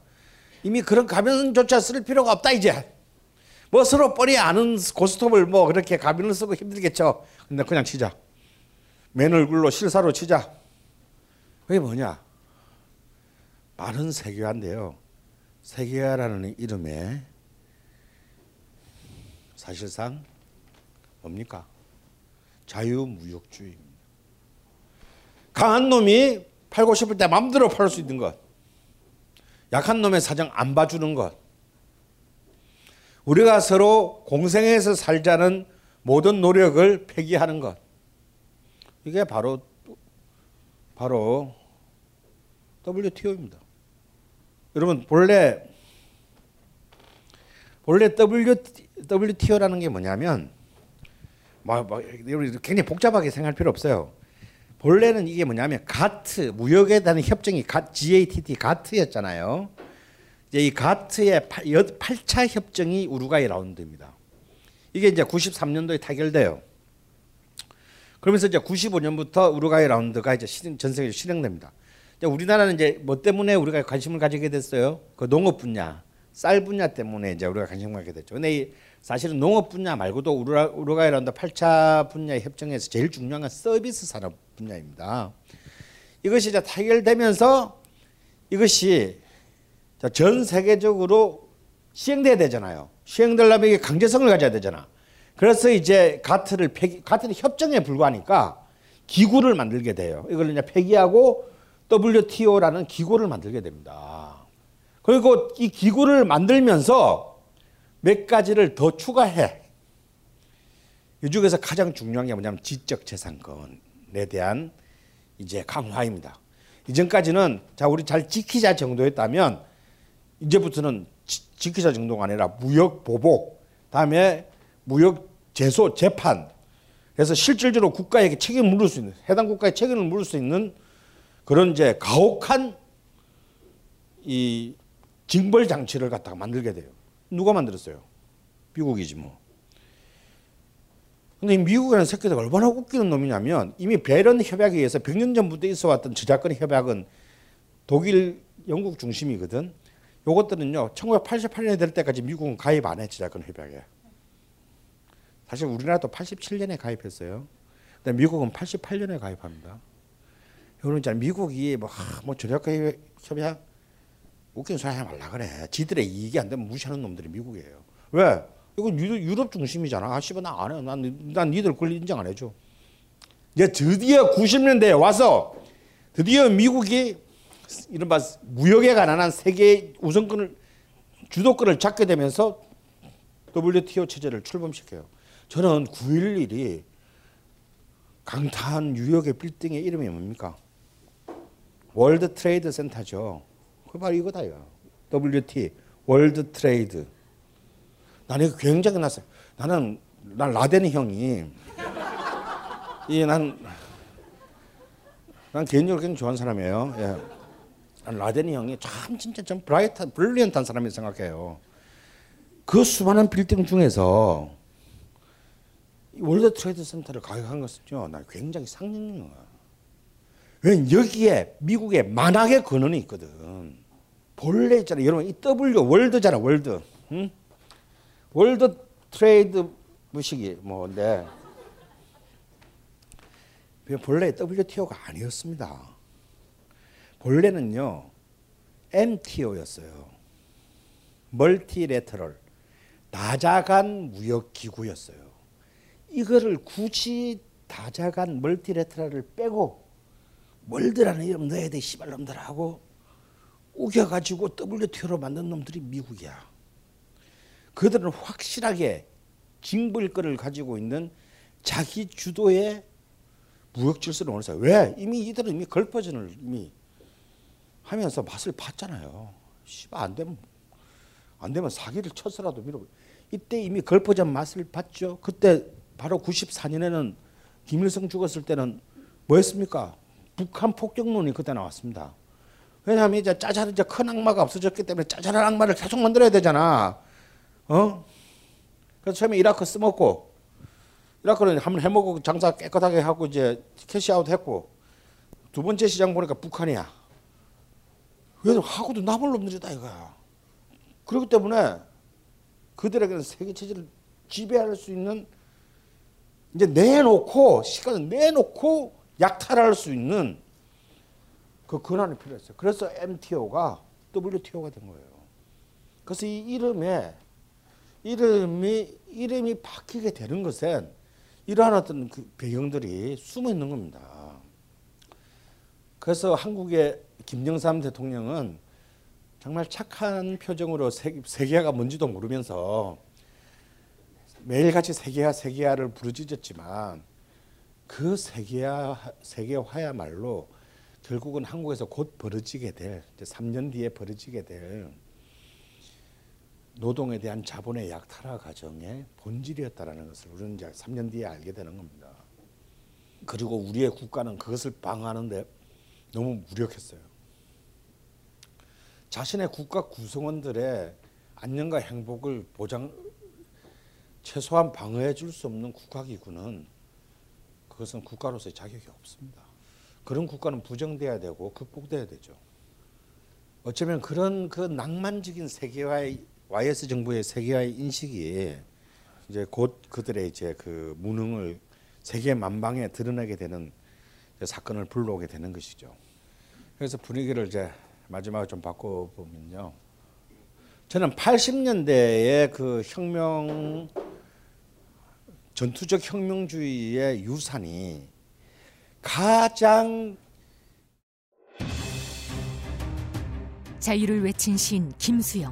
이미 그런 가면조차 쓸 필요가 없다 이제. 뭐 서로 뻔히 아는 고스톱을 뭐 그렇게 가면을 쓰고 힘들겠죠. 근데 그냥 치자. 맨 얼굴로 실사로 치자. 그게 뭐냐? 많은 세계화인데요. 세계화라는 이름에 사실상 뭡니까? 자유무역주의입니다. 강한 놈이 팔고 싶을 때 마음대로 팔 수 있는 것. 약한 놈의 사정 안 봐주는 것. 우리가 서로 공생해서 살자는 모든 노력을 폐기하는 것. 이게 바로 바로 WTO입니다. 여러분 본래 본래 WTO라는 게 뭐냐면 뭐, 뭐 굉장히 복잡하게 생각할 필요 없어요. 본래는 이게 뭐냐면 가트 무역에 대한 협정이 가, GATT 가트였잖아요. 이제 이 가트의 8차 협정이 우루과이 라운드입니다. 이게 이제 93년도에 타결돼요. 그러면서 이제 95년부터 우루과이 라운드가 이제 실행, 전 세계로 실행됩니다. 이제 우리나라는 이제 뭐 때문에 우리가 관심을 가지게 됐어요? 그 농업 분야, 쌀 분야 때문에 이제 우리가 관심을 갖게 됐죠. 근데 사실은 농업 분야 말고도 우루과, 우루과이 라운드 8차 분야의 협정에서 제일 중요한 건 서비스 산업 분야입니다. 이것이 이제 타결되면서 이것이 전 세계적으로 시행돼야 되잖아요. 시행되려면 이게 강제성을 가져야 되잖아. 그래서 이제 가트를 폐기, 가트는 협정에 불과하니까 기구를 만들게 돼요. 이걸 이제 폐기하고 WTO라는 기구를 만들게 됩니다. 그리고 이 기구를 만들면서 몇 가지를 더 추가해. 이 중에서 가장 중요한 게 뭐냐면 지적 재산권에 대한 이제 강화입니다. 이전까지는 자 우리 잘 지키자 정도였다면 이제부터는 지, 지키자 정도가 아니라 무역 보복 다음에 무역 제소 재판. 그래서 실질적으로 국가에게 책임을 물을 수 있는 해당 국가에 책임을 물을 수 있는 그런 이제 가혹한 이 징벌 장치를 갖다가 만들게 돼요. 누가 만들었어요? 미국이지 뭐. 근데 이 미국이라는 새끼들 얼마나 웃기는 놈이냐면 이미 베런 협약에 의해서 100년 전부터 있어 왔던 저작권 협약은 독일, 영국 중심이거든. 요것들은요. 1988년에 될 때까지 미국은 가입 안 해. 저작권 협약에. 사실 우리나라도 87년에 가입했어요. 근데 미국은 88년에 가입합니다. 여러분 있잖아요. 미국이 뭐, 하, 뭐 저작권 협약 웃긴 소리 하지 말라 그래. 지들의 이익이 안 되면 무시하는 놈들이 미국이에요. 왜? 이건 유럽, 중심이잖아. 아, 씨발, 나 안 해. 난, 난 니들 권리 인정 안 해줘. 이제 드디어 90년대에 와서 드디어 미국이 이른바 무역에 관한 한 세계 우선권을 주도권을 잡게 되면서 WTO 체제를 출범시켜요. 저는 9.11이 강타한 뉴욕의 빌딩의 이름이 뭡니까? World Trade Center죠. 그 바로 이거다요. WT World Trade. 나는 이거 굉장히 났어요. 나는 난 라덴 형이 이난난 개인적으로 굉장히 좋아하는 사람이에요. 예. 난 라덴 형이 참 진짜 좀 bright, brilliant한 사람이 생각해요. 그 수많은 빌딩 중에서 World Trade Center를 가격한 것은요, 난 굉장히 상징적인 거야. 왜 여기에 미국의 만악의 근원이 있거든. 본래 있잖아요. 여러분 이 W World잖아 World. 응? World Trade 무식이 뭐인데 본래 WTO가 아니었습니다. 본래는요 MTO였어요. Multilateral 다자간 무역 기구였어요. 이거를 굳이 다자간 멀티레터럴을 빼고 월드라는 이름 넣어야 돼 씨발놈들 하고 우겨가지고 WTO로 만든 놈들이 미국이야. 그들은 확실하게 징벌권을 가지고 있는 자기 주도의 무역 질서를 원했어요. 왜? 이미 이들은 이미 걸퍼전을 이미 하면서 맛을 봤잖아요. 씨발 안 되면 안 되면 사기를 쳐서라도 밀어. 이때 이미 걸프전 맛을 봤죠. 그때 바로 94년에는 김일성 죽었을 때는 뭐였습니까? 북한 폭격론이 그때 나왔습니다. 왜냐하면 이제 짜잘한 이제 큰 악마가 없어졌기 때문에 짜잘한 악마를 계속 만들어야 되잖아. 어? 그래서 처음에 이라크 써먹고 이라크는 한번 해먹고 장사 깨끗하게 하고 이제 cash out 했고 두 번째 시장 보니까 북한이야. 왜냐 하고도 남을 놈들이다 이거야. 그렇기 때문에 그들에게는 세계 체제를 지배할 수 있는 이제 내놓고 시간을 내놓고 약탈할 수 있는 그 권한이 필요했어요. 그래서 MTO가 WTO가 된 거예요. 그래서 이 이름에 이름이 이름이 바뀌게 되는 것은 이러한 어떤 그 배경들이 숨어 있는 겁니다. 그래서 한국의 김영삼 대통령은 정말 착한 표정으로 세계화가 뭔지도 모르면서 매일같이 세계화 세계화를 부르짖었지만 그 세계화 세계화야말로 결국은 한국에서 곧 벌어지게 될 이제 3년 뒤에 벌어지게 될 노동에 대한 자본의 약탈화 과정의 본질이었다라는 것을 우리는 이제 3년 뒤에 알게 되는 겁니다. 그리고 우리의 국가는 그것을 방어하는데 너무 무력했어요. 자신의 국가 구성원들의 안녕과 행복을 보장 최소한 방어해 줄 수 없는 국가기구는 그것은 국가로서의 자격이 없습니다. 그런 국가는 부정돼야 되고 극복돼야 되죠. 어쩌면 그런 그 낭만적인 세계화의 YS 정부의 세계화의 인식이 이제 곧 그들의 이제 그 무능을 세계 만방에 드러내게 되는 사건을 불러오게 되는 것이죠. 그래서 분위기를 이제 마지막으로 좀 바꿔보면요. 저는 80년대의 그 혁명, 전투적 혁명주의의 유산이 가장 자유를 외친 신 김수영,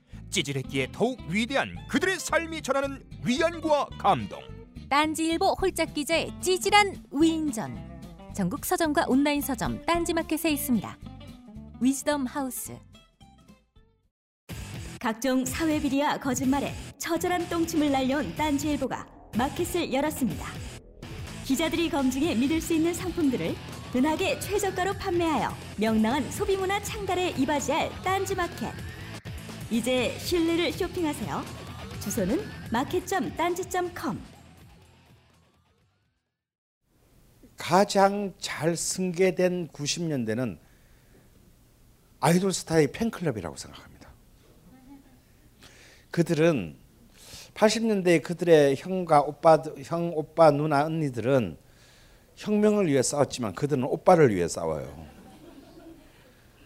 찌질했기에 더욱 위대한 그들의 삶이 전하는 위안과 감동. 딴지일보 홀짝 기자의 찌질한 위인전. 전국 서점과 온라인 서점 딴지마켓에 있습니다. 위즈덤 하우스. 각종 사회 비리와 거짓말에 처절한 똥침을 날려온 딴지일보가 마켓을 열었습니다. 기자들이 검증해 믿을 수 있는 상품들을 은하계 최저가로 판매하여 명랑한 소비문화 창달에 이바지할 딴지마켓. 이제 신뢰를 쇼핑하세요. 주소는 마켓.딴지.com. 가장 잘 승계된 90년대는 아이돌 스타의 팬클럽이라고 생각합니다. 그들은 80년대 그들의 형과 오빠, 형, 오빠, 누나, 언니들은 혁명을 위해 싸웠지만 그들은 오빠를 위해 싸워요.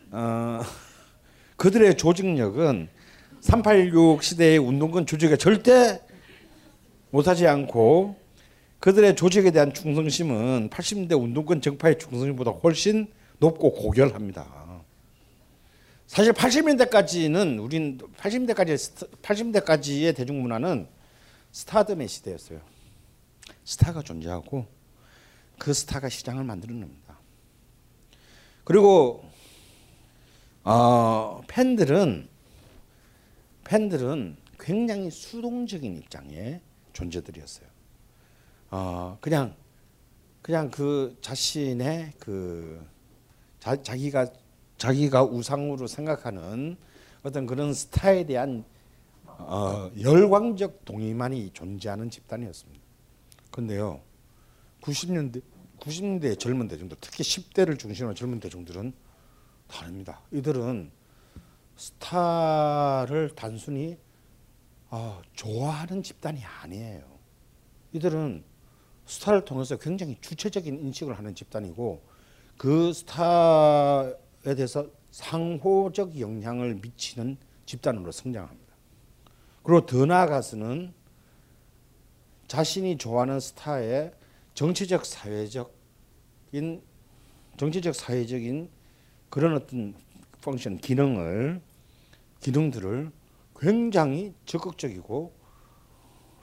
어, 그들의 조직력은 386 시대의 운동권 조직에 절대 못하지 않고 그들의 조직에 대한 충성심은 80년대 운동권 정파의 충성심보다 훨씬 높고 고결합니다. 사실 80년대까지는 우린 80년대까지 80년대까지의 대중문화는 스타덤의 시대였어요. 스타가 존재하고 그 스타가 시장을 만들어냅니다. 그리고 어, 팬들은 팬들은 굉장히 수동적인 입장의 존재들이었어요. 어, 그냥 그냥 그 자신의 그 자, 자기가 자기가 우상으로 생각하는 어떤 그런 스타에 대한 어, 열광적 동의만이 존재하는 집단이었습니다. 그런데요, 90년대 90년대 젊은 대중들, 특히 10대를 중심으로 젊은 대중들은 다릅니다. 이들은 스타를 단순히 어, 좋아하는 집단이 아니에요. 이들은 스타를 통해서 굉장히 주체적인 인식을 하는 집단이고 그 스타에 대해서 상호적 영향을 미치는 집단으로 성장합니다. 그리고 더 나아가서는 자신이 좋아하는 스타의 정치적 사회적인 정치적 사회적인 그런 어떤 펑션 기능을 기능들을 굉장히 적극적이고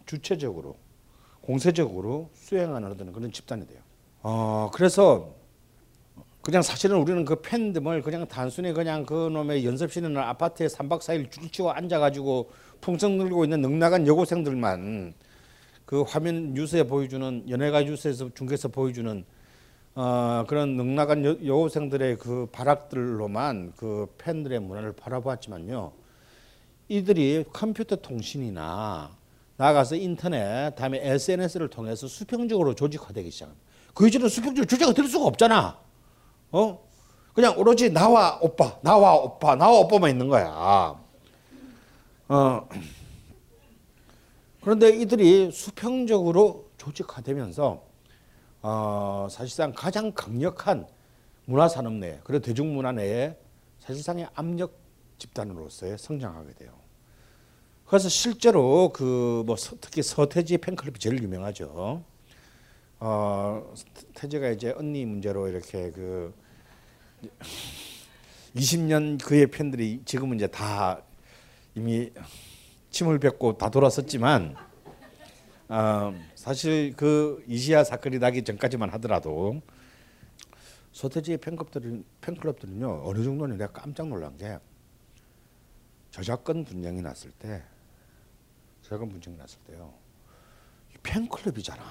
주체적으로 공세적으로 수행하는 그런 집단이 돼요. 어, 그래서 그냥 사실은 우리는 그 팬덤을 그냥 단순히 그냥 그 놈의 연습실이나 아파트에 3박 4일 줄치고 앉아가지고 풍선 들고 있는 넉나간 여고생들만 그 화면 뉴스에 보여주는 연예가 뉴스에서 중계에서 보여주는 어, 그런 넉나간 여, 여고생들의 그 발악들로만 그 팬들의 문화를 바라보았지만요. 이들이 컴퓨터 통신이나 나아가서 인터넷, 다음에 SNS를 통해서 수평적으로 조직화되기 시작합니다. 그 이전에 수평적으로 조직화 될 수가 없잖아. 어? 그냥 오로지 나와 오빠, 나와 오빠, 나와 오빠만 있는 거야. 어. 그런데 이들이 수평적으로 조직화되면서 어, 사실상 가장 강력한 문화산업 내, 그리고 대중문화 내에 사실상의 압력 집단으로서의 성장하게 돼요. 그래서 실제로 그 뭐 특히 서태지 팬클럽이 제일 유명하죠. 어, 태지가 이제 언니 문제로 이렇게 그 20년 그의 팬들이 지금은 이제 다 이미 침을 뱉고 다 돌아섰지만 어, 사실 그 이시아 사건이 나기 전까지만 하더라도 서태지의 팬클럽들은 팬클럽들은요 어느 정도는 내가 깜짝 놀란 게 저작권 분쟁이 났을 때 저작권 분쟁이 났을 때요 팬클럽이잖아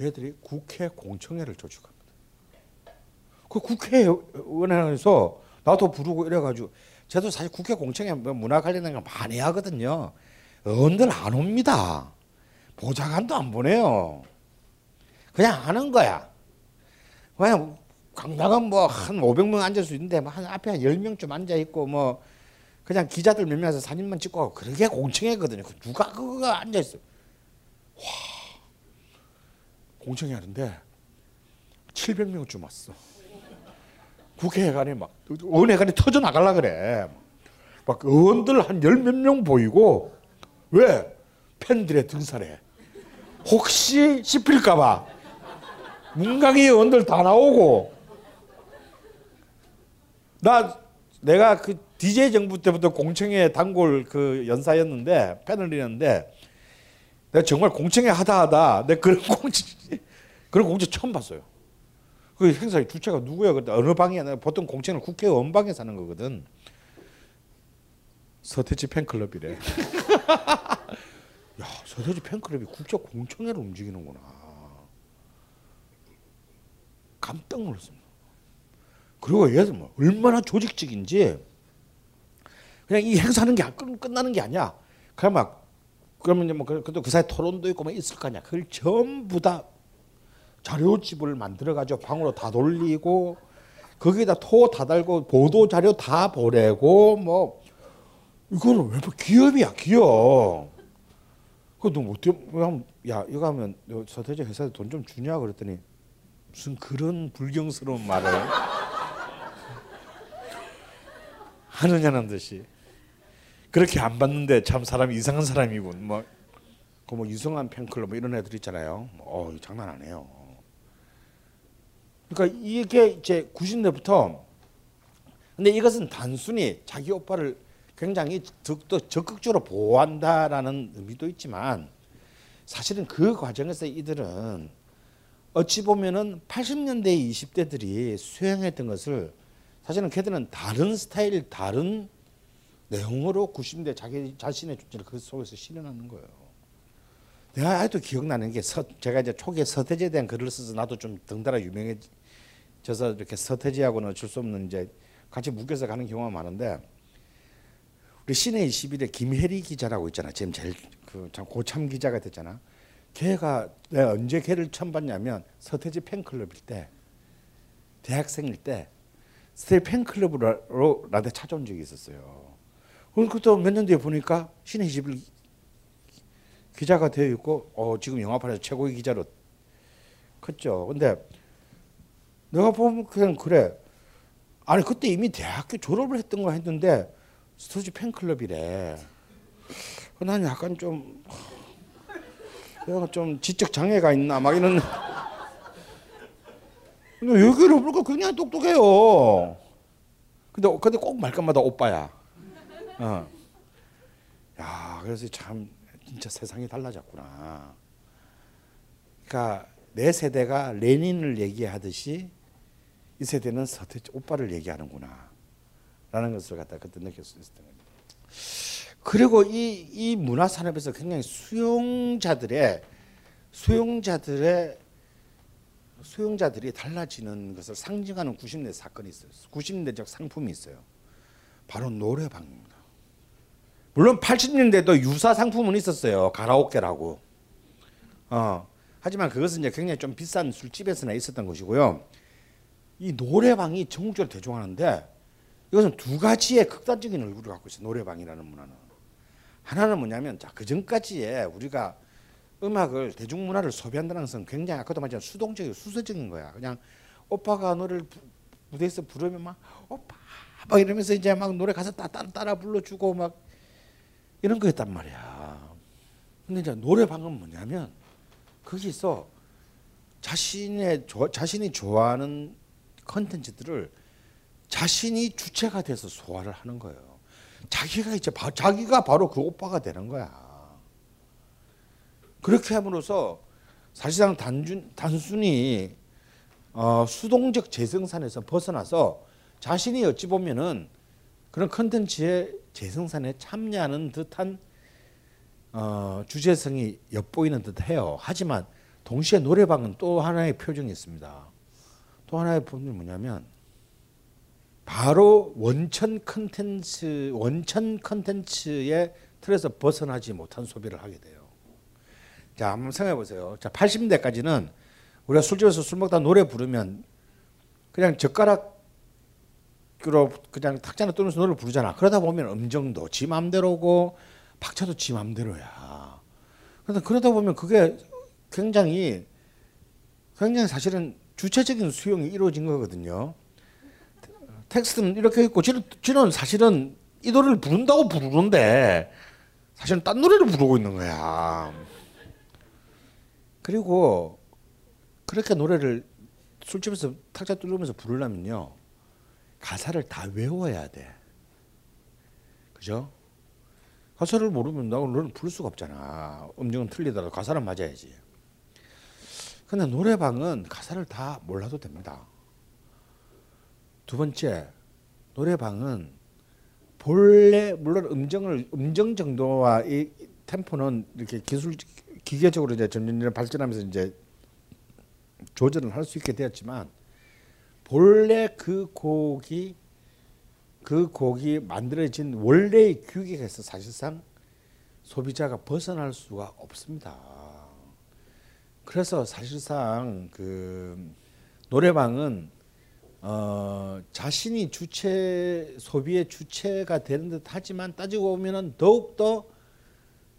얘들이 국회 공청회를 조직합니다. 그 국회의원에서 나도 부르고 이래가지고 저도 사실 국회 공청회 뭐 문화 관련된 거 많이 하거든요. 의원들 안 옵니다. 보좌관도 안 보내요. 그냥 하는 거야. 그냥 강당은 뭐 한 500명 앉을 수 있는데 뭐한 앞에 한 10명쯤 앉아 있고 뭐 그냥 기자들 몇 명에서 사진만 찍고 그렇게 공청회거든요. 누가 그거 앉아 있어. 와. 공청회 하는데 700명쯤 왔어. 국회의관이 막 의원회관이 터져 나갈라 그래. 막 의원들 한 열 몇 명 보이고 왜 팬들의 등살에 혹시 씹힐까봐 문강의 의원들 다 나오고 나 내가 그 DJ 정부 때부터 공청회 단골 그 연사였는데 패널이었는데 내가 정말 공청회 하다 하다 내가 그런 공청 그런 공청 처음 봤어요. 그 행사의 주체가 누구야? 그때 어느 방이야? 보통 공청회는 국회의원 방에서 하는 거거든. 서태지 팬클럽이래. 야 서태지 팬클럽이 국제 공청회를 움직이는구나. 깜짝 놀랐습니다. 그리고 얘들 뭐 얼마나 조직적인지 그냥 이 행사하는 게 끝- 끝나는 게 아니야. 그냥 막 그러면 이제 뭐 그- 그래도 그 사이 토론도 있고 막 있을 거 아니야. 그걸 전부 다 자료집을 만들어 가지고 방으로 다 돌리고 거기다 토 다 달고 보도 자료 다 보내고 뭐 이거는 왜 기업이야 기업. 그너 어떻게 그냥 야 이거 하면 너 서태지 회사에 돈 좀 주냐 그랬더니 무슨 그런 불경스러운 말을 하느냐는 듯이 그렇게 안 받는데 참 사람이 이상한 사람이군 뭐. 그뭐 유성한 팬클럽 뭐 이런 애들 있잖아요. 어 장난 아니에요. 그러니까 이게 이제 90년대부터 근데 이것은 단순히 자기 오빠를 굉장히 적- 또 적극적으로 보호한다라는 의미도 있지만 사실은 그 과정에서 이들은 어찌 보면은 80년대 20대들이 수행했던 것을 사실은 걔들은 다른 스타일, 다른 내용으로 90년대 자기 자신의 존재를 그 속에서 실현하는 거예요. 내가 아직도 기억나는 게 서, 제가 이제 초기에 서태지에 대한 글을 써서 나도 좀 덩달아 유명해져서 이렇게 서태지하고는 어쩔 수 없는 이제 같이 묶여서 가는 경우가 많은데 우리 시내 21에 김혜리 기자라고 있잖아. 지금 제일 그참 고참 기자가 됐잖아. 걔가 내가 언제 걔를 처음 봤냐면 서태지 팬클럽일 때 대학생일 때 스테이 팬클럽으로 나한테 찾아온 적이 있었어요. 그때 몇년 뒤에 보니까 신의 21 기자가 되어 있고 어, 지금 영화판에서 최고의 기자로 컸죠. 근데 내가 보면 그냥 그래. 아니 그때 이미 대학교 졸업을 했던 거 했는데 스토지 팬클럽이래. 난 약간 좀 내가 좀 지적 장애가 있나 막 이런. 근데 얘기를 보니까 굉장히 똑똑해요. 근데 근데 꼭 말끝마다 오빠야. 어. 야 그래서 참 진짜 세상이 달라졌구나. 그러니까 내 세대가 레닌을 얘기하듯이 이 세대는 서태지 오빠를 얘기하는구나. 라는 것을 갖다 그때 느낄 수 있었던 겁니다. 그리고 이, 이 문화 산업에서 굉장히 수용자들의 수용자들의 수용자들이 달라지는 것을 상징하는 90년대 사건이 있어요. 90년대적 상품이 있어요. 바로 노래방입니다. 물론 80년대도 유사 상품은 있었어요. 가라오케라고. 어. 하지만 그것은 이제 굉장히 좀 비싼 술집에서나 있었던 것이고요. 이 노래방이 전국적으로 대중하는데 이것은 두 가지의 극단적인 얼굴을 갖고 있어요. 노래방이라는 문화는. 하나는 뭐냐면 자, 그 전까지에 우리가 음악을 대중문화를 소비한다는 것은 굉장히 아까도 말했지만 수동적이고 수서적인 거야. 그냥 오빠가 노래를 부, 무대에서 부르면 막 오빠 막 이러면서 이제 막 노래 가서 따라 따라 불러주고 막 이런 거였단 말이야. 근데 이제 노래방은 뭐냐면 거기서 자신의 조, 자신이 좋아하는 컨텐츠들을 자신이 주체가 돼서 소화를 하는 거예요. 자기가 이제 바, 자기가 바로 그 오빠가 되는 거야. 그렇게 함으로써 사실상 단준, 단순히 어, 수동적 재생산에서 벗어나서 자신이 어찌 보면은 그런 컨텐츠의 재생산에 참여하는 듯한 어, 주제성이 엿보이는 듯해요. 하지만 동시에 노래방은 또 하나의 표정이 있습니다. 또 하나의 표정이 뭐냐면 바로 원천 컨텐츠 원천 컨텐츠의 틀에서 벗어나지 못한 소비를 하게 돼요. 자, 한번 생각해 보세요. 자, 80년대까지는 우리가 술집에서 술 먹다 노래 부르면 그냥 젓가락으로 그냥 탁자나 뜨면서 노래 부르잖아. 그러다 보면 음정도 지 맘대로고 박자도 지 맘대로야. 그러다 그러다 보면 그게 굉장히 굉장히 사실은 주체적인 수용이 이루어진 거거든요. 텍스트는 이렇게 있고 지는, 지는 사실은 이 노래를 부른다고 부르는데 사실은 딴 노래를 부르고 있는 거야. 그리고 그렇게 노래를 술집에서 탁자 뚜들면서 부르려면요 가사를 다 외워야 돼. 그죠? 가사를 모르면 나 노래를 부를 수가 없잖아. 음정은 틀리더라도 가사는 맞아야지. 근데 노래방은 가사를 다 몰라도 됩니다. 두 번째, 노래방은 본래 물론 음정을 음정 정도와 이 템포는 이렇게 기술 기계적으로 이제 점점 발전하면서 이제 조절을 할 수 있게 되었지만 본래 그 곡이 그 곡이 만들어진 원래의 규격에서 사실상 소비자가 벗어날 수가 없습니다. 그래서 사실상 그 노래방은 어 자신이 주체 소비의 주체가 되는 듯 하지만 따지고 보면은 더욱더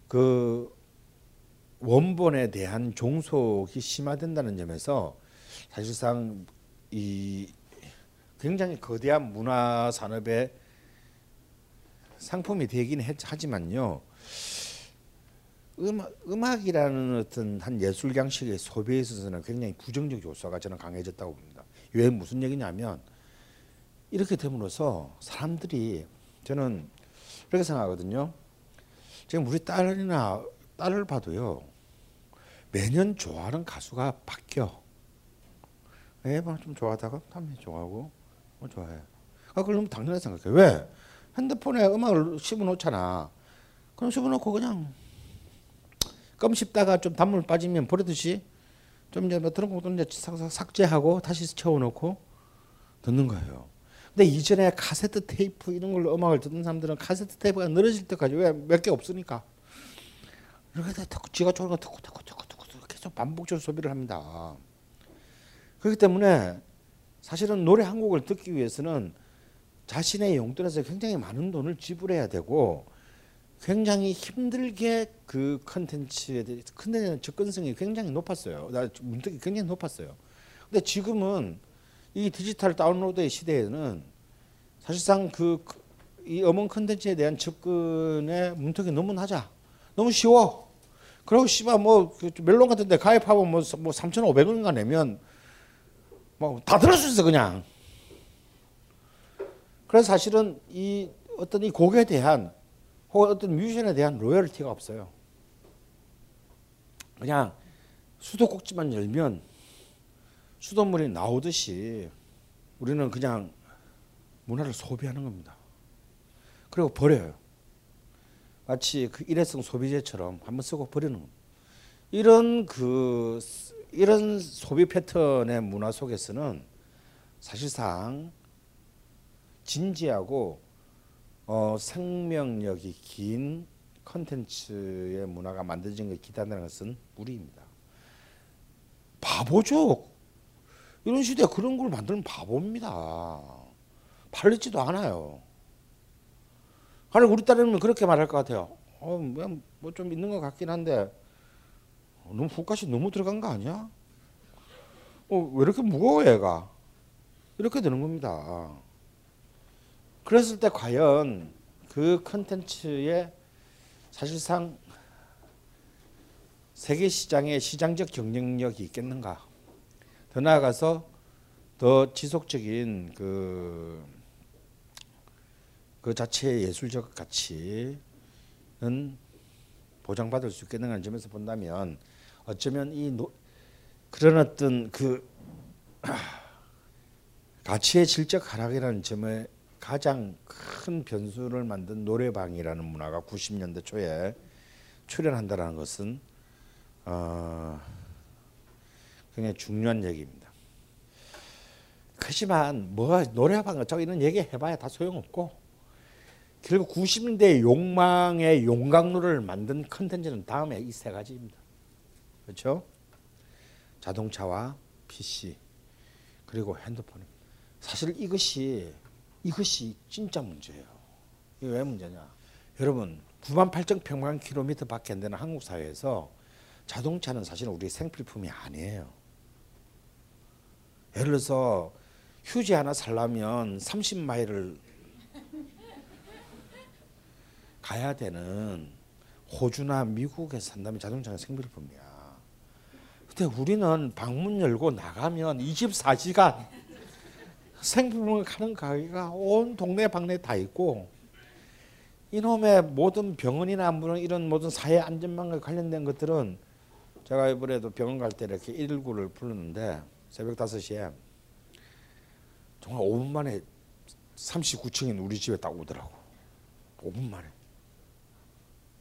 그 원본에 대한 종속이 심화된다는 점에서 사실상 이 굉장히 거대한 문화 산업의 상품이 되긴 하지만요. 음악, 음악이라는 어떤 한 예술 양식의 소비에 있어서는 굉장히 부정적 요소가 저는 강해졌다고 봅니다. 왜 무슨 얘기냐면 이렇게 됨으로써 사람들이 저는 그렇게 생각하거든요. 지금 우리 딸이나 딸을 봐도요. 매년 좋아하는 가수가 바뀌어. 애방 좀 좋아하다가 다음에 좋아하고 뭐 좋아해. 아 그럼 당연히 생각해. 왜? 핸드폰에 음악을 씹어놓잖아. 그럼 씹어놓고 그냥 껌 씹다가 좀 단물 빠지면 버리듯이 좀 이제 뭐 들은 것도 이제 삭제하고 다시 채워놓고 듣는 거예요. 근데 이전에 카세트 테이프 이런 걸로 음악을 듣는 사람들은 카세트 테이프가 늘어질 때까지 왜 몇 개 없으니까 이렇게 듣고 지가 좋은 거 듣고 듣고 듣고 듣고 계속 반복적으로 소비를 합니다. 그렇기 때문에 사실은 노래 한 곡을 듣기 위해서는 자신의 용돈에서 굉장히 많은 돈을 지불해야 되고 굉장히 힘들게 그 컨텐츠에 대해 컨텐츠의 접근성이 굉장히 높았어요. 나 문득이 굉장히 높았어요. 근데 지금은 이 디지털 다운로드의 시대에는 사실상 그이 음원 컨텐츠에 대한 접근의 문턱이 너무 낮아. 너무 쉬워. 그리고 씨발 뭐 멜론 같은 데 가입하고 뭐, 뭐 3,500원인가 내면 뭐 다 들을 수 있어 그냥. 그래서 사실은 이 어떤 이 곡에 대한 혹은 어떤 뮤지션에 대한 로열티가 없어요. 그냥 수도꼭지만 열면 수돗물이 나오듯이 우리는 그냥 문화를 소비하는 겁니다. 그리고 버려요. 마치 그 일회성 소비재처럼 한번 쓰고 버리는. 이런 그 이런 소비 패턴의 문화 속에서는 사실상 진지하고 어, 생명력이 긴 컨텐츠의 문화가 만들어진 걸 기다리는 것은 무리입니다. 바보죠. 이런 시대에 그런 걸 만들면 바보입니다. 팔리지도 않아요. 아니 우리 딸이면 그렇게 말할 것 같아요. 어, 뭐좀 있는 것 같긴 한데 너무 후가시 너무 들어간 거 아니야? 어, 왜 이렇게 무거워 얘가? 이렇게 되는 겁니다. 그랬을 때 과연 그 컨텐츠에 사실상 세계 시장의 시장적 경쟁력이 있겠는가? 더 나아가서 더 지속적인 그, 그 자체의 예술적 가치는 보장받을 수 있겠는가 하는 점에서 본다면 어쩌면 이 노, 그런 어떤 그 가치의 질적 하락이라는 점에 가장 큰 변수를 만든 노래방이라는 문화가 90년대 초에 출현한다는 것은 어, 굉장히 중요한 얘기입니다. 하지만 뭐 노래방 어쩌고 얘기 해봐야 다 소용없고 결국 90년대 욕망의 용광로를 만든 컨텐츠는 다음에 이 세 가지입니다. 그렇죠? 자동차와 PC 그리고 핸드폰입니다. 사실 이것이 이것이 진짜 문제예요. 이게 왜 문제냐? 여러분 9만 8천 평방 킬로미터밖에 안 되는 한국 사회에서 자동차는 사실 우리 생필품이 아니에요. 예를 들어서 휴지 하나 살려면 30마일을 가야 되는 호주나 미국에 산다면 자동차는 생필품이야. 근데 우리는 방문 열고 나가면 24시간 생품을 가는 가게가 온 동네 방네 다 있고 이놈의 모든 병원이나 뭐 이런 모든 사회 안전망과 관련된 것들은 제가 이번에도 병원 갈 때 이렇게 119를 불렀는데 새벽 5시에 정말 5분 만에 39층인 우리 집에 딱 오더라고. 5분 만에.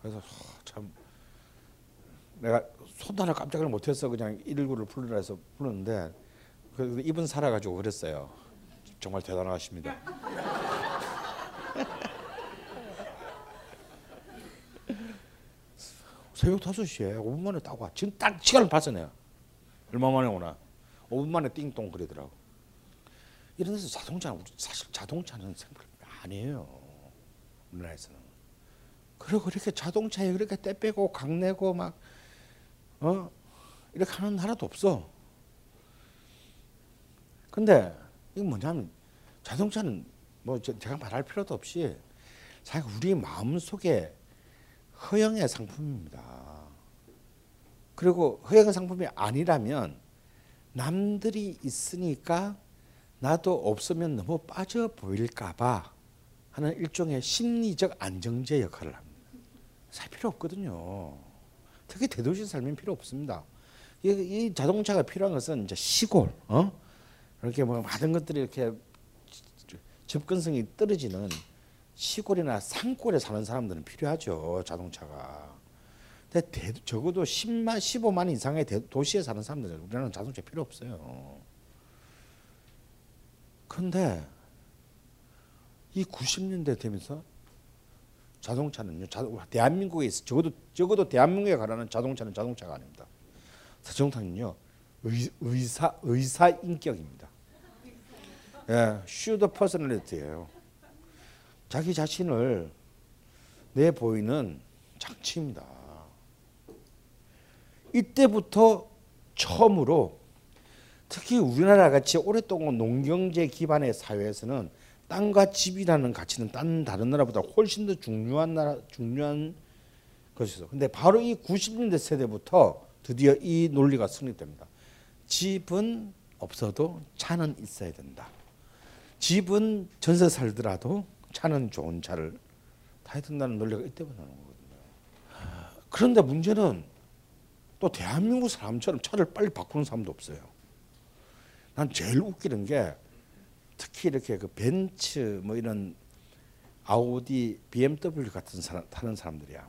그래서 참 내가 손도 하나 깜짝을 못해서 그냥 119를 불러라 해서 불렀는데 그 이분 살아가지고 그랬어요. 정말 대단하십니다. 새벽 5시에 5분 만에 딱 와. 지금 딱 시간을 봤어 내가. 얼마 만에 오나. 5분 만에 띵동 그러더라고. 이런 데서 자동차는 사실 자동차는 생각 아니에요. 우리나라에서는. 그리고 그렇게 자동차에 그렇게 떼 빼고 각 내고 막 어? 이렇게 하는 나라도 없어. 근데 이게 뭐냐면 자동차는 뭐 제가 말할 필요도 없이 사실 우리 마음 속에 허영의 상품입니다. 그리고 허영의 상품이 아니라면 남들이 있으니까 나도 없으면 너무 빠져 보일까봐 하는 일종의 심리적 안정제 역할을 합니다. 살 필요 없거든요. 특히 대도시 살면 필요 없습니다. 이, 이 자동차가 필요한 것은 이제 시골, 어? 이렇게 뭐 많은 것들이 이렇게 접근성이 떨어지는 시골이나 산골에 사는 사람들은 필요하죠 자동차가. 근데 대, 적어도 10만, 15만 이상의 대, 도시에 사는 사람들은 우리나라는 자동차 필요 없어요. 그런데 이 90년대 되면서 자동차는요, 자, 대한민국에 있어 적어도 적어도 대한민국에 car라는 자동차는 자동차가 아닙니다. 자동차는요 의, 의사 의사 인격입니다. 예, pseudo personality예요. 자기 자신을 내 보이는 장치입니다. 이때부터 처음으로 특히 우리나라 같이 오랫동안 농경제 기반의 사회에서는 땅과 집이라는 가치는 딴 다른 나라보다 훨씬 더 중요한 나라 중요한 것이죠. 근데 바로 이 90년대 세대부터 드디어 이 논리가 성립됩니다. 집은 없어도 차는 있어야 된다. 집은 전세 살더라도 차는 좋은 차를 타야 된다는 논리가 이때부터 나오는 거거든요. 그런데 문제는 또 대한민국 사람처럼 차를 빨리 바꾸는 사람도 없어요. 난 제일 웃기는 게 특히 이렇게 그 벤츠 뭐 이런 아우디, BMW 같은 사람 타는 사람들이야.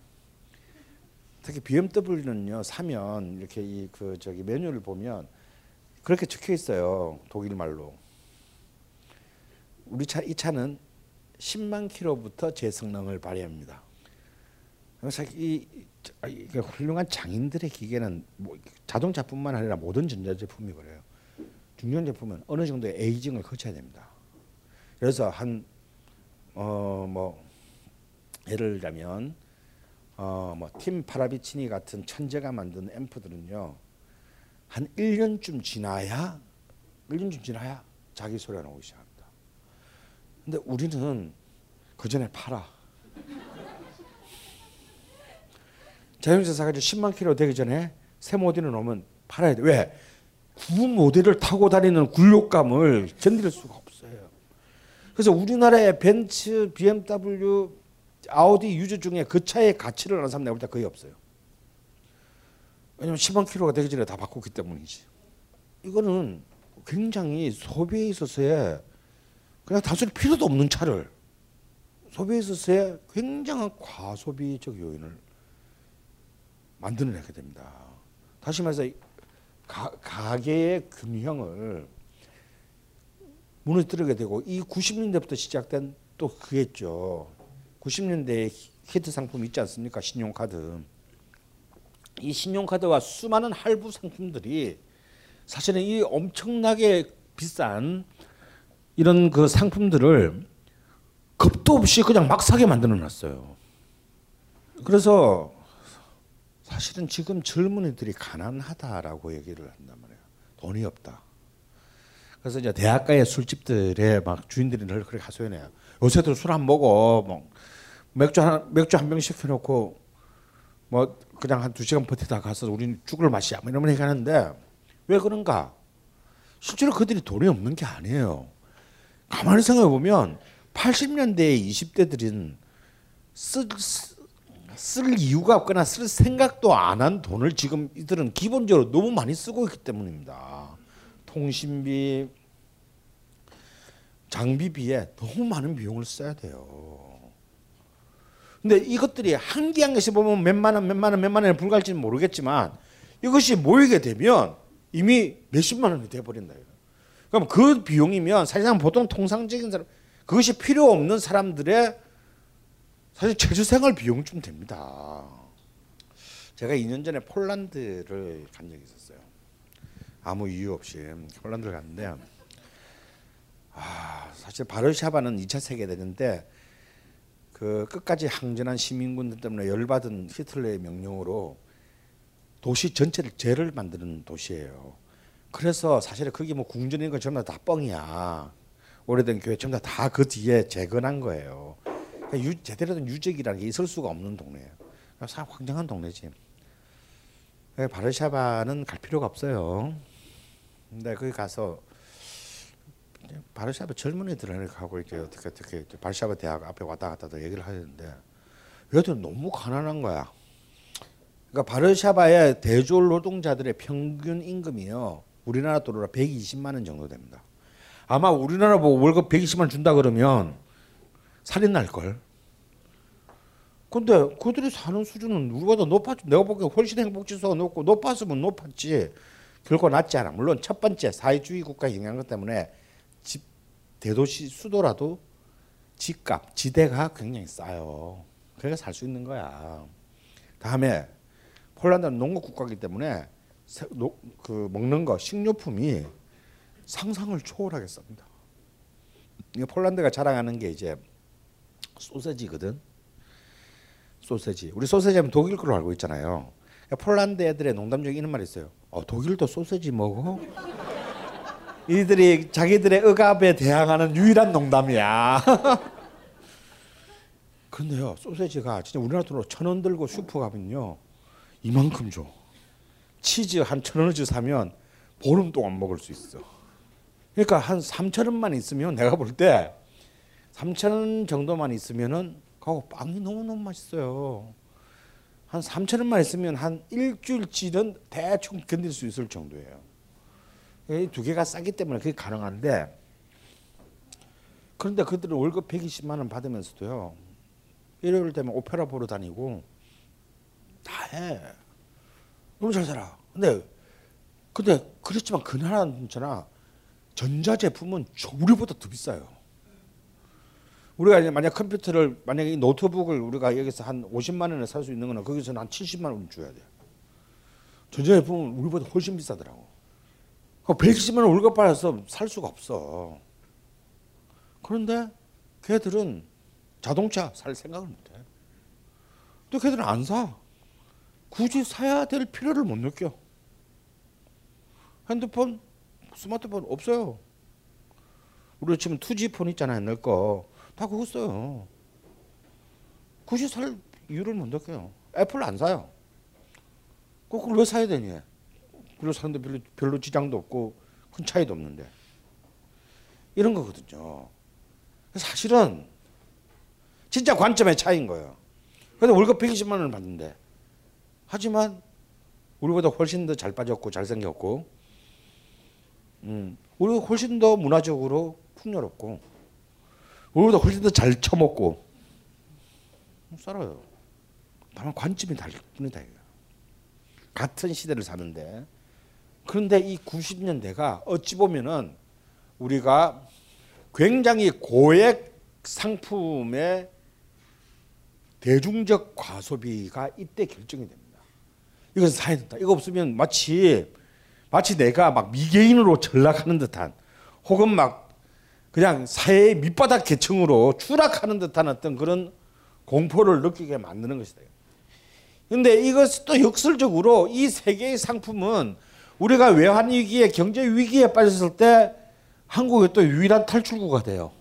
특히 BMW는요 사면 이렇게 이 그 저기 메뉴를 보면 그렇게 적혀 있어요 독일 말로. 우리 차 이 차는 10만 킬로부터 제 성능을 발휘합니다. 이, 이 훌륭한 장인들의 기계는 뭐 자동차뿐만 아니라 모든 전자제품이 그래요. 중요한 제품은 어느 정도의 에이징을 거쳐야 됩니다. 그래서 한 어 뭐 예를 들자면 어 뭐 팀 파라비치니 같은 천재가 만든 앰프들은요 한 1년쯤 지나야 1년쯤 지나야 자기 소리가 나오기 시작합니다. 근데 우리는 그 전에 팔아. 자동차 사가지고 10만 킬로 되기 전에 새 모델을 놓으면 팔아야 돼. 왜? 구 모델을 타고 다니는 굴욕감을 견딜 수가 없어요. 그래서 우리나라의 벤츠, BMW, 아우디 유저 중에 그 차의 가치를 아는 사람 내가 볼때 거의 없어요. 왜냐면 10만 킬로가 되기 전에 다 바꿨기 때문이지. 이거는 굉장히 소비에 있어서의 그냥 단순히 필요도 없는 차를 소비에 있어서의 굉장한 과소비적 요인을 만들어내게 됩니다. 다시 말해서 가, 가계의 균형을 무너뜨리게 되고 이 90년대부터 시작된 또 그겠죠. 90년대에 히트 상품 있지 않습니까? 신용카드. 이 신용카드와 수많은 할부 상품들이 사실은 이 엄청나게 비싼 이런 그 상품들을 겁도 없이 그냥 막 사게 만들어 놨어요. 그래서 사실은 지금 젊은이들이 가난하다라고 얘기를 한단 말이에요. 돈이 없다. 그래서 이제 대학가의 술집들에 막 주인들이 늘 그렇게 하소연해요. 요새도 술 안 먹어. 뭐 맥주 한 맥주 한병 시켜놓고 뭐 그냥 한 두 시간 버티다 가서 우리는 죽을 맛이야 뭐 이런 얘기하는데 왜 그런가? 실제로 그들이 돈이 없는 게 아니에요. 가만히 생각해 보면 80년대에 20대들은 쓸, 쓸, 쓸 이유가 없거나 쓸 생각도 안 한 돈을 지금 이들은 기본적으로 너무 많이 쓰고 있기 때문입니다. 통신비, 장비비에 너무 많은 비용을 써야 돼요. 근데 이것들이 한 개 한 개씩 보면 몇만 원, 몇만 원, 몇만 원에 불과할지는 모르겠지만 이것이 모이게 되면 이미 몇십만 원이 돼버린다. 그럼 그 비용이면 사실상 보통 통상적인 사람 그것이 필요 없는 사람들의 사실 체주생활 비용쯤 됩니다. 제가 2년 전에 폴란드를 간 적이 있었어요. 아무 이유 없이 폴란드를 갔는데 아, 사실 바르샤바는 2차 세계 대전 때 그 끝까지 항전한 시민군들 때문에 열받은 히틀러의 명령으로 도시 전체를 죄를 만드는 도시예요. 그래서 사실 그게 뭐 궁전인 건 전부 다 뻥이야. 오래된 교회 전부 다 그 뒤에 재건한 거예요. 그러니까 유, 제대로 된 유적이라는 게 있을 수가 없는 동네예요. 참 황정한 동네지. 바르샤바는 갈 필요가 없어요. 근데 거기 가서 바르샤바 젊은이들을 가고 이렇게 어떻게 어떻게 바르샤바 대학 앞에 왔다 갔다 얘기를 하는데 얘들 너무 가난한 거야. 그러니까 바르샤바의 대졸 노동자들의 평균 임금이요. 우리나라 돈으로 120만 원 정도 됩니다. 아마 우리나라 보고 월급 120만 원 준다 그러면 살인 날 걸. 근데 그들이 사는 수준은 우리보다 높았지. 내가 보기엔 훨씬 행복지수가 높고 높았으면 높았지. 결코 낮지 않아. 물론 첫 번째 사회주의 국가 영향 때문에 집 대도시 수도라도 집값, 지대가 굉장히 싸요. 그래서 살 수 있는 거야. 다음에 폴란드는 농업 국가이기 때문에 그 먹는 거 식료품이 상상을 초월하게 쌉니다. 이 폴란드가 자랑하는 게 이제 소세지거든. 소세지. 우리 소세지 하면 독일 거로 알고 있잖아요. 그러니까 폴란드 애들의 농담 중에 이런 말이 있어요. 어, 독일도 소세지 먹어? 이들이 자기들의 억압에 대항하는 유일한 농담이야. 그런데요, 소세지가 진짜 우리나라 돈으로 천 원 들고 슈퍼 가면요, 이만큼 줘. 치즈 한 천 원어치 사면 보름 동안 먹을 수 있어. 그러니까 한 3천 원만 있으면 내가 볼 때 3천 원 정도만 있으면은 가고 빵이 너무너무 맛있어요. 한 3천 원만 있으면 한 일주일치는 대충 견딜 수 있을 정도예요. 이 두 개가 싸기 때문에 그게 가능한데 그런데 그들은 월급 120만 원 받으면서도요. 일요일 되면 오페라 보러 다니고 다 해. 너무 잘 살아. 근데 근데 그렇지만 그 나라는 잖아 전자 제품은 우리보다 더 비싸요. 우리가 만약 컴퓨터를 만약에 노트북을 우리가 여기서 한 50만 원에 살 수 있는 거는 거기서는 한 70만 원 줘야 돼. 전자 제품은 우리보다 훨씬 비싸더라고. 120만 원 월급 받아서 살 수가 없어. 그런데 걔들은 자동차 살 생각을 못 해. 또 걔들은 안 사. 굳이 사야 될 필요를 못 느껴. 핸드폰, 스마트폰 없어요. 우리 지금 2G 폰 있잖아요, 내 거. 다 그거 써요. 굳이 살 이유를 못 느껴요. 애플 안 사요. 그걸 왜 사야 되니? 별로 사는데 별로, 별로 지장도 없고 큰 차이도 없는데. 이런 거거든요. 사실은 진짜 관점의 차이인 거예요. 근데 월급 120만 원을 받는데 하지만 우리보다 훨씬 더 잘 빠졌고 잘생겼고 음, 우리가 훨씬 더 문화적으로 풍요롭고 우리보다 훨씬 더 잘 처먹고 살아요. 다만 관점이 다를 뿐이다. 같은 시대를 사는데 그런데 이 90년대가 어찌 보면은 우리가 굉장히 고액 상품의 대중적 과소비가 이때 결정이 됩니다. 이것은 사야 된다. 이거 없으면 마치 마치 내가 막 미개인으로 전락하는 듯한 혹은 막 그냥 사회의 밑바닥 계층으로 추락하는 듯한 어떤 그런 공포를 느끼게 만드는 것이다. 근데 이것이 또 역설적으로 이 세 개의 상품은 우리가 외환 위기에 경제 위기에 빠졌을 때 한국의 또 유일한 탈출구가 돼요.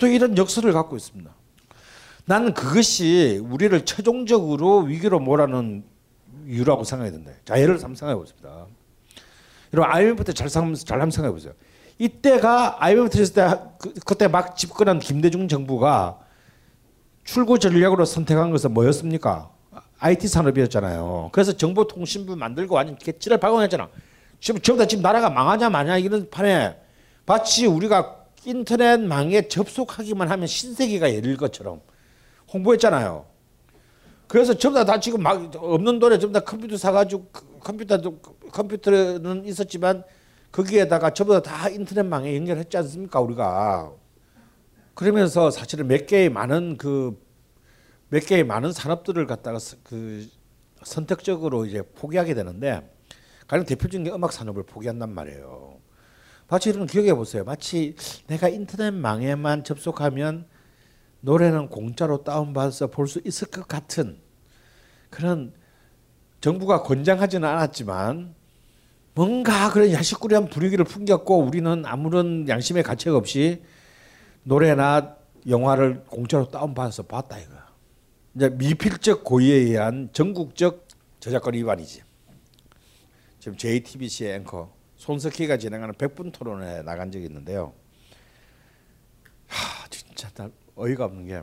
또 이런 역설을 갖고 있습니다. 나는 그것이 우리를 최종적으로 위기로 몰아넣는 이유라고 생각이 든다. 자 예를 들어 생각해 보겠습니다. 여러분 IMF 때잘 잘 생각해 보세요. 이때가 IMF 터졌을 때 그, 그때 막 집권한 김대중 정부가 출구 전략으로 선택한 것은 뭐였습니까? IT 산업이었잖아요. 그래서 정보통신부 만들고 완전 개치를 박아냈잖아. 지금 전부 다 지금 나라가 망하냐 마냐 이런 판에 마치 우리가 인터넷망에 접속하기만 하면 신세계가 열릴 것처럼 홍보했잖아요. 그래서 전부 다, 다 지금 막 없는 돈에 전부 다 컴퓨터 사가지고 그 컴퓨터도 컴퓨터는 있었지만 거기에다가 전부 다, 다 인터넷망에 연결했지 않습니까 우리가 그러면서 사실은 몇 개의 많은 그 몇 개의 많은 산업들을 갖다가 그 선택적으로 이제 포기하게 되는데 가장 대표적인 게 음악 산업을 포기한단 말이에요. 마치 이런 기억해 보세요. 마치 내가 인터넷망에만 접속하면 노래는 공짜로 다운받아서 볼 수 있을 것 같은 그런 정부가 권장하지는 않았지만 뭔가 그런 야식꾸리한 분위기를 풍겼고 우리는 아무런 양심의 가책 없이 노래나 영화를 공짜로 다운받아서 봤다 이거야. 이제 미필적 고의에 의한 전국적 저작권 위반이지. 지금 JTBC의 앵커 손석희가 진행하는 100분 토론에 나간 적이 있는데요. 하, 진짜 나 어이가 없는 게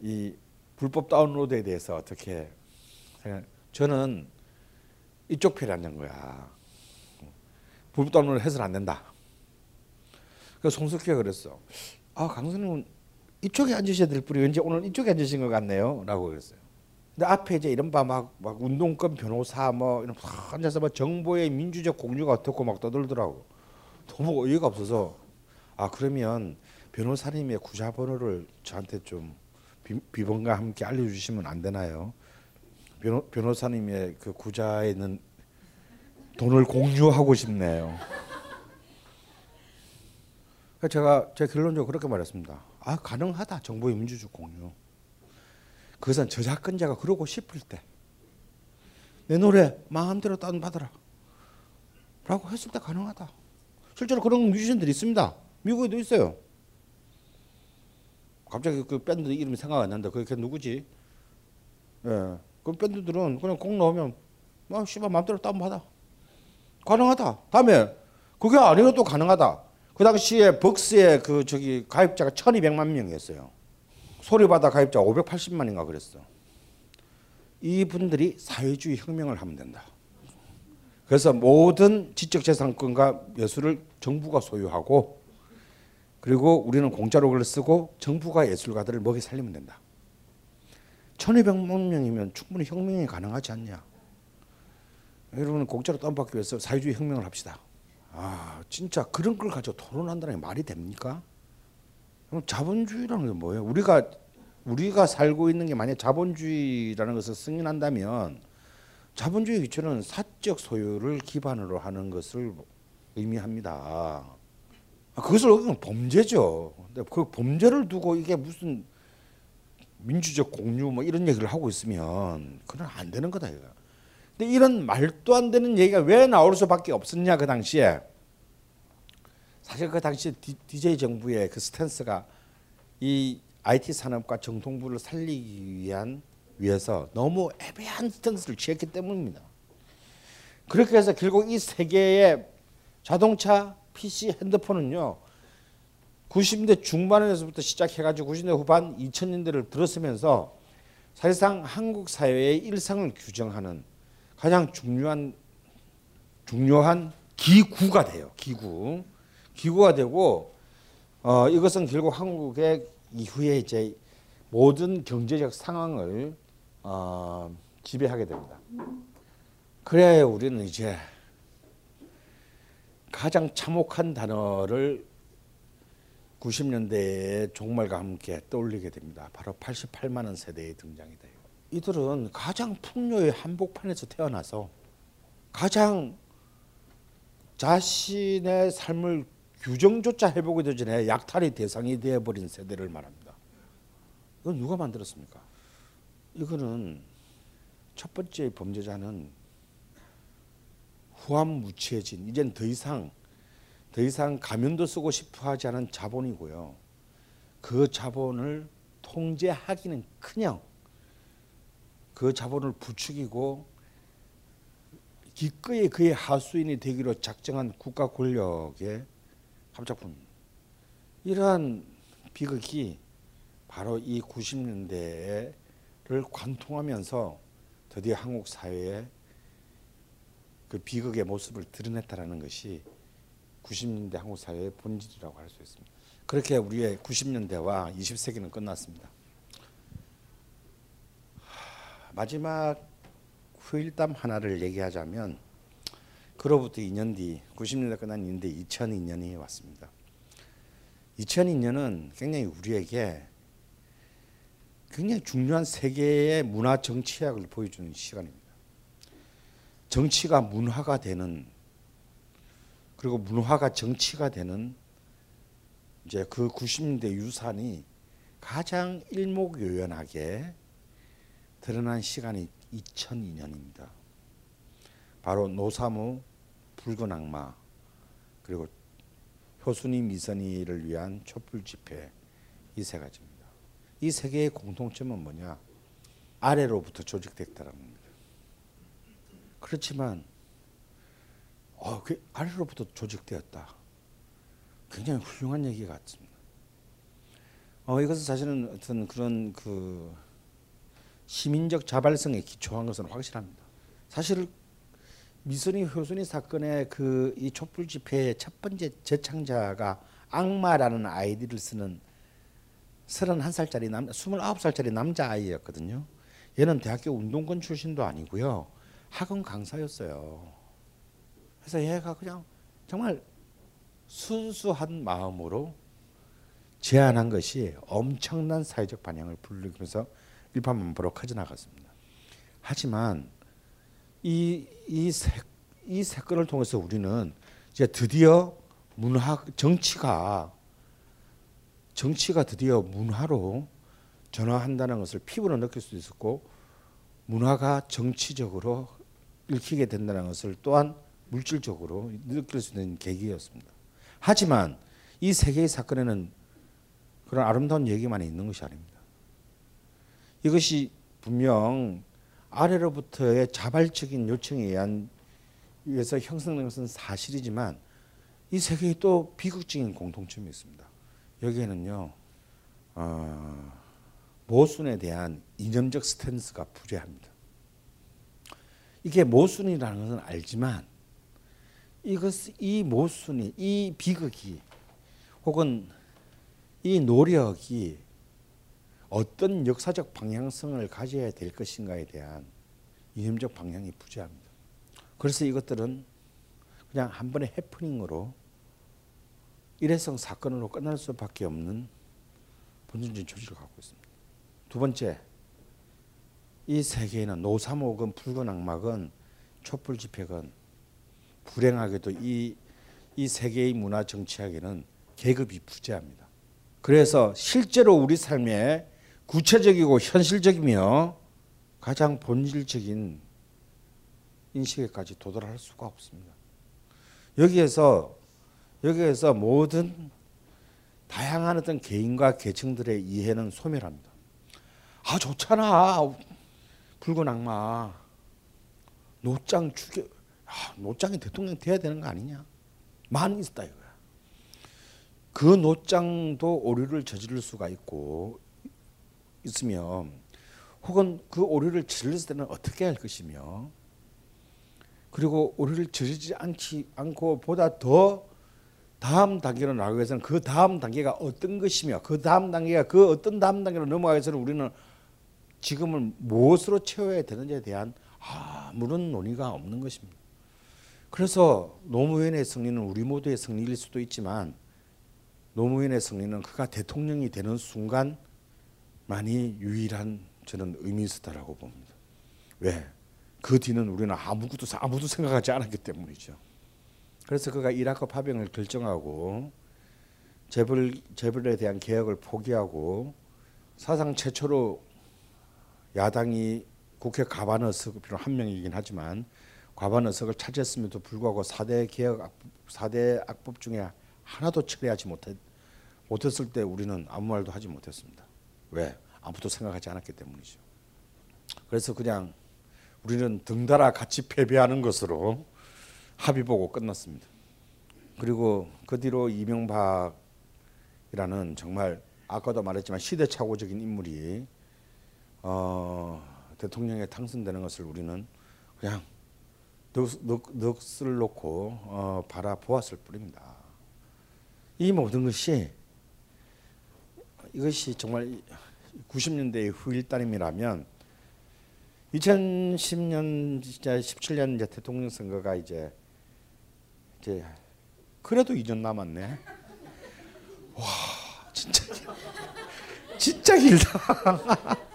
이 불법 다운로드에 대해서 어떻게 저는 이쪽 편에 앉는 거야. 불법 다운로드 해서는 안 된다. 그래서 송석희가 그랬어. 아 강선생은 이쪽에 앉으셔야 될 분이 왠지 오늘 이쪽에 앉으신 것 같네요. 라고 그랬어요. 근데 앞에 이제 이른바 막, 막 운동권 변호사 뭐 이런 막 앉아서 막 정보의 민주적 공유가 어떻고 막 떠들더라고. 너무 어이가 없어서 아 그러면 변호사님의 구자 번호를 저한테 좀 비, 번과 함께 알려주시면 안 되나요? 변호, 변호사님의 그 구자에 있는 돈을 공유하고 싶네요. 제가 제 결론적으로 그렇게 말했습니다. 아 가능하다 정보의 민주주의 공유. 그것은 저작권자가 그러고 싶을 때 내 노래 마음대로 다운 받아라. 라고 했을 때 가능하다. 실제로 그런 뮤지션들이 있습니다. 미국에도 있어요. 갑자기 그 밴드 이름이 생각 안 난다. 그게 누구지? 예. 그 밴드들은 그냥 곡 나오면 막 뭐, 씨발 마음대로 다운 받아. 가능하다. 다음에 그게 아니어도 가능하다. 그 당시에 벅스의 그 저기 가입자가 1200만 명이었어요. 소리바다 가입자 580만인가 그랬어. 이분들이 사회주의 혁명을 하면 된다. 그래서 모든 지적재산권과 예술을 정부가 소유하고 그리고 우리는 공짜로 그걸 쓰고 정부가 예술가들을 먹여 살리면 된다. 1200만 명이면 충분히 혁명이 가능하지 않냐. 여러분 공짜로 다운받기 위해서 사회주의 혁명을 합시다. 아 진짜 그런 걸 가지고 토론한다는 게 말이 됩니까? 그럼 자본주의라는 게 뭐예요? 우리가 우리가 살고 있는 게 만약 자본주의라는 것을 승인한다면 자본주의 기초는 사적 소유를 기반으로 하는 것을 의미합니다. 아, 그것을 어기면 범죄죠. 근데 그 범죄를 두고 이게 무슨 민주적 공유 뭐 이런 얘기를 하고 있으면 그건 안 되는 거다 이거. 근데 이런 말도 안 되는 얘기가 왜 나올 수밖에 없었냐 그 당시에 사실 그 당시 DJ 정부의 그 스탠스가 이 IT 산업과 정통부를 살리기 위한 위해서 너무 애매한 스탠스를 취했기 때문입니다. 그렇게 해서 결국 이 세계의 자동차, PC, 핸드폰은요. 90대 중반에서부터 시작해가지고 90대 후반 2000년대를 들었으면서 사실상 한국 사회의 일상을 규정하는 가장 중요한 중요한 기구가 돼요. 기구 기구가 되고 어, 이것은 결국 한국의 이후에 이제 모든 경제적 상황을 어, 지배하게 됩니다. 그래야 우리는 이제 가장 참혹한 단어를 90년대에 종말과 함께 떠올리게 됩니다. 바로 88만 원 세대의 등장이 돼요. 이들은 가장 풍요의 한복판에서 태어나서 가장 자신의 삶을 규정조차 해보기도 전에 약탈의 대상이 되어버린 세대를 말합니다. 이건 누가 만들었습니까? 이거는 첫 번째 범죄자는 후암무치해진 이젠 더 이상 더 이상 가면도 쓰고 싶어 하지 않은 자본이고요. 그 자본을 통제하기는 커녕 그 자본을 부추기고 기꺼이 그의 하수인이 되기로 작정한 국가 권력의 합작품 이러한 비극이 바로 이 90년대를 관통하면서 드디어 한국 사회에 그 비극의 모습을 드러냈다라는 것이 90년대 한국 사회의 본질이라고 할 수 있습니다. 그렇게 우리의 90년대와 20세기는 끝났습니다. 마지막 후일담 하나를 얘기하자면 그로부터 2년 뒤 90년대 끝난 2년 뒤 2002년이 왔습니다. 2002년은 굉장히 우리에게 굉장히 중요한 세계의 문화 정치학을 보여주는 시간입니다. 정치가 문화가 되는 그리고 문화가 정치가 되는 이제 그 90년대 유산이 가장 일목요연하게 드러난 시간이 2002년입니다. 바로 노사무 붉은 악마 그리고 효순이 미선이를 위한 촛불 집회 이 세 가지입니다. 이 세 개의 공통점은 뭐냐? 아래로부터 조직됐다는 겁니다. 그렇지만 어, 그 아래로부터 조직되었다. 굉장히 훌륭한 얘기 같습니다. 어, 이것은 사실은 어떤 그런 그 시민적 자발성에 기초한 것은 확실합니다. 사실 미선이 효순이 사건의 그 이 촛불 집회의 첫 번째 제창자가 악마라는 아이디를 쓰는 31살짜리 남 29살짜리 남자 아이였거든요. 얘는 대학교 운동권 출신도 아니고요. 학원 강사였어요. 그래서 얘가 그냥 정말 순수한 마음으로 제안한 것이 엄청난 사회적 반향을 불러면서 일파만파로 커져나갔습니다. 하지만 이이 이 사건을 통해서 우리는 이제 드디어 문화 정치가 정치가 드디어 문화로 전화한다는 것을 피부로 느낄 수 있었고 문화가 정치적으로 읽히게 된다는 것을 또한 물질적으로 느낄 수 있는 계기였습니다. 하지만 이 세 개의 사건에는 그런 아름다운 얘기만 있는 것이 아닙니다. 이것이 분명 아래로부터의 자발적인 요청에 의한 위해서 형성된 것은 사실이지만 이 세 개의 또 비극적인 공통점이 있습니다. 여기에는요 어, 모순에 대한 이념적 스탠스가 부재합니다. 이게 모순이라는 것은 알지만 이것 이 모순이 이 비극이 혹은 이 노력이 어떤 역사적 방향성을 가져야 될 것인가에 대한 이념적 방향이 부재합니다. 그래서 이것들은 그냥 한 번의 해프닝으로 일회성 사건으로 끝날 수밖에 없는 본질적인 조직을 갖고 있습니다. 두 번째, 이 세계에는 노사목은 붉은 악막은 촛불 집회건 불행하게도 이, 이 세계의 문화 정치학에는 계급이 부재합니다. 그래서 실제로 우리 삶에 구체적이고 현실적이며 가장 본질적인 인식에까지 도달할 수가 없습니다. 여기에서 여기에서 모든 다양한 어떤 개인과 계층들의 이해는 소멸합니다. 아 좋잖아 붉은 악마. 노짱 죽여. 아, 노짱이 대통령 돼야 되는 거 아니냐? 만 있다 이거야. 그 노짱도 오류를 저지를 수가 있고 있으면 혹은 그 오류를 저질렀을 때는 어떻게 할 것이며 그리고 오류를 저지르지 않지 않고 보다 더 다음 단계로 나가기 위해서는 그 다음 단계가 어떤 것이며 그 다음 단계가 그 어떤 다음 단계로 넘어가기 위해서는 우리는 지금을 무엇으로 채워야 되는지에 대한 아무런 논의가 없는 것입니다. 그래서 노무현의 승리는 우리 모두의 승리일 수도 있지만 노무현의 승리는 그가 대통령이 되는 순간만이 유일한 저는 의미 있었다라고 봅니다. 왜? 그 뒤는 우리는 아무것도 아무도 생각하지 않았기 때문이죠. 그래서 그가 이라크 파병을 결정하고 재벌 재벌에 대한 개혁을 포기하고 사상 최초로 야당이 국회 과반의석 비록 한 명이긴 하지만 과반의석을 차지했음에도 불구하고 4대 개혁 4대 악법 중에 하나도 처리하지 못했, 못했을 때 우리는 아무 말도 하지 못했습니다. 왜? 아무도 생각하지 않았기 때문이죠. 그래서 그냥 우리는 등달아 같이 패배하는 것으로 합의 보고 끝났습니다. 그리고 그 뒤로 이명박이라는 정말 아까도 말했지만 시대착오적인 인물이 어, 대통령에 당선되는 것을 우리는 그냥 넋을 놓고 어, 바라보았을 뿐입니다. 이 모든 것이 이것이 정말 90년대의 후일담이라면 2010년 진짜 17년 이제 대통령 선거가 이제 이제 그래도 2년 남았네. 와 진짜 진짜 길다.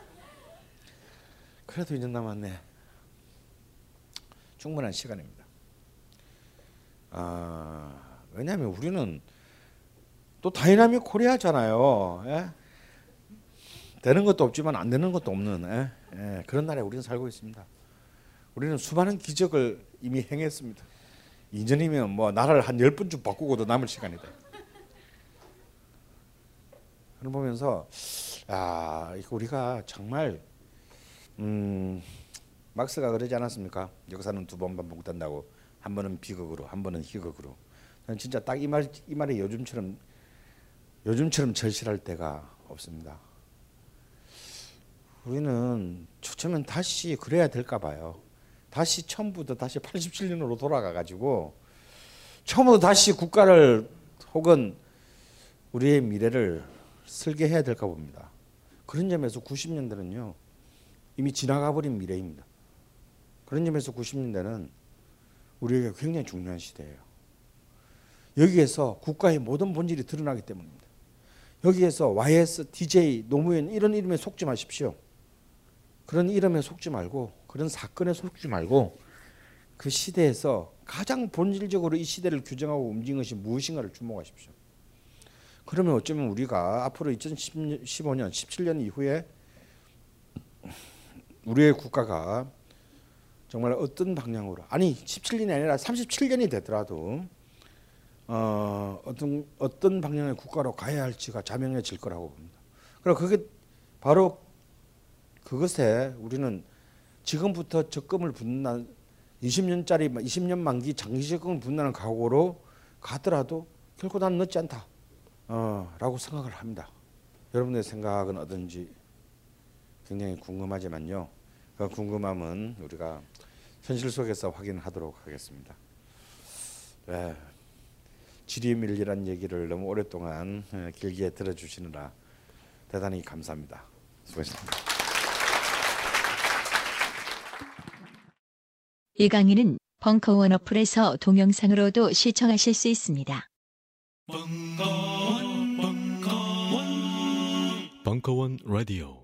그래도 2년 남았네. 충분한 시간입니다. 아, 왜냐하면 우리는 또 dynamic Korea잖아요. 예? 되는 것도 없지만 안 되는 것도 없는 예? 예, 그런 나라에 우리는 살고 있습니다. 우리는 수많은 기적을 이미 행했습니다. 이전이면 뭐 나라를 한 열 번쯤 바꾸고도 남을 시간이다. 그걸 보면서 아 우리가 정말 음, 막스가 그러지 않았습니까? 역사는 두 번 반복된다고 한 번은 비극으로 한 번은 희극으로. 저는 진짜 딱 이 말 이 말이 요즘처럼 요즘처럼 절실할 때가 없습니다. 우리는 처음엔 다시 그래야 될까 봐요. 다시 처음부터 다시 87년으로 돌아가 가지고 처음부터 다시 국가를 혹은 우리의 미래를 설계해야 될까 봅니다. 그런 점에서 90년대는요. 이미 지나가 버린 미래입니다. 그런 점에서 90년대는 우리에게 굉장히 중요한 시대예요. 여기에서 국가의 모든 본질이 드러나기 때문입니다. 여기에서 YS, DJ, 노무현 이런 이름에 속지 마십시오. 그런 이름에 속지 말고 그런 사건에 속지 말고 그 시대에서 가장 본질적으로 이 시대를 규정하고 움직인 것이 무엇인가를 주목하십시오. 그러면 어쩌면 우리가 앞으로 2015년, 17년 이후에 우리의 국가가 정말 어떤 방향으로 아니 17년이 아니라 37년이 되더라도 어, 어떤 어떤 방향의 국가로 가야 할지가 자명해질 거라고 봅니다. 그럼 그게 바로 그것에 우리는 지금부터 적금을 붓는 20년짜리 20년 만기 장기 적금을 붓는 각오로 가더라도 결코 난 늦지 않다. 어, 라고 생각을 합니다. 여러분의 생각은 어떤지 굉장히 궁금하지만요. 그 궁금함은 우리가 현실 속에서 확인하도록 하겠습니다. 네. 지리밀리란 얘기를 너무 오랫동안 어, 길게 들어주시느라 대단히 감사합니다. 수고하셨습니다. 이 강의는 벙커원 어플에서 동영상으로도 시청하실 수 있습니다. 벙커원, 벙커원, 벙커원 라디오.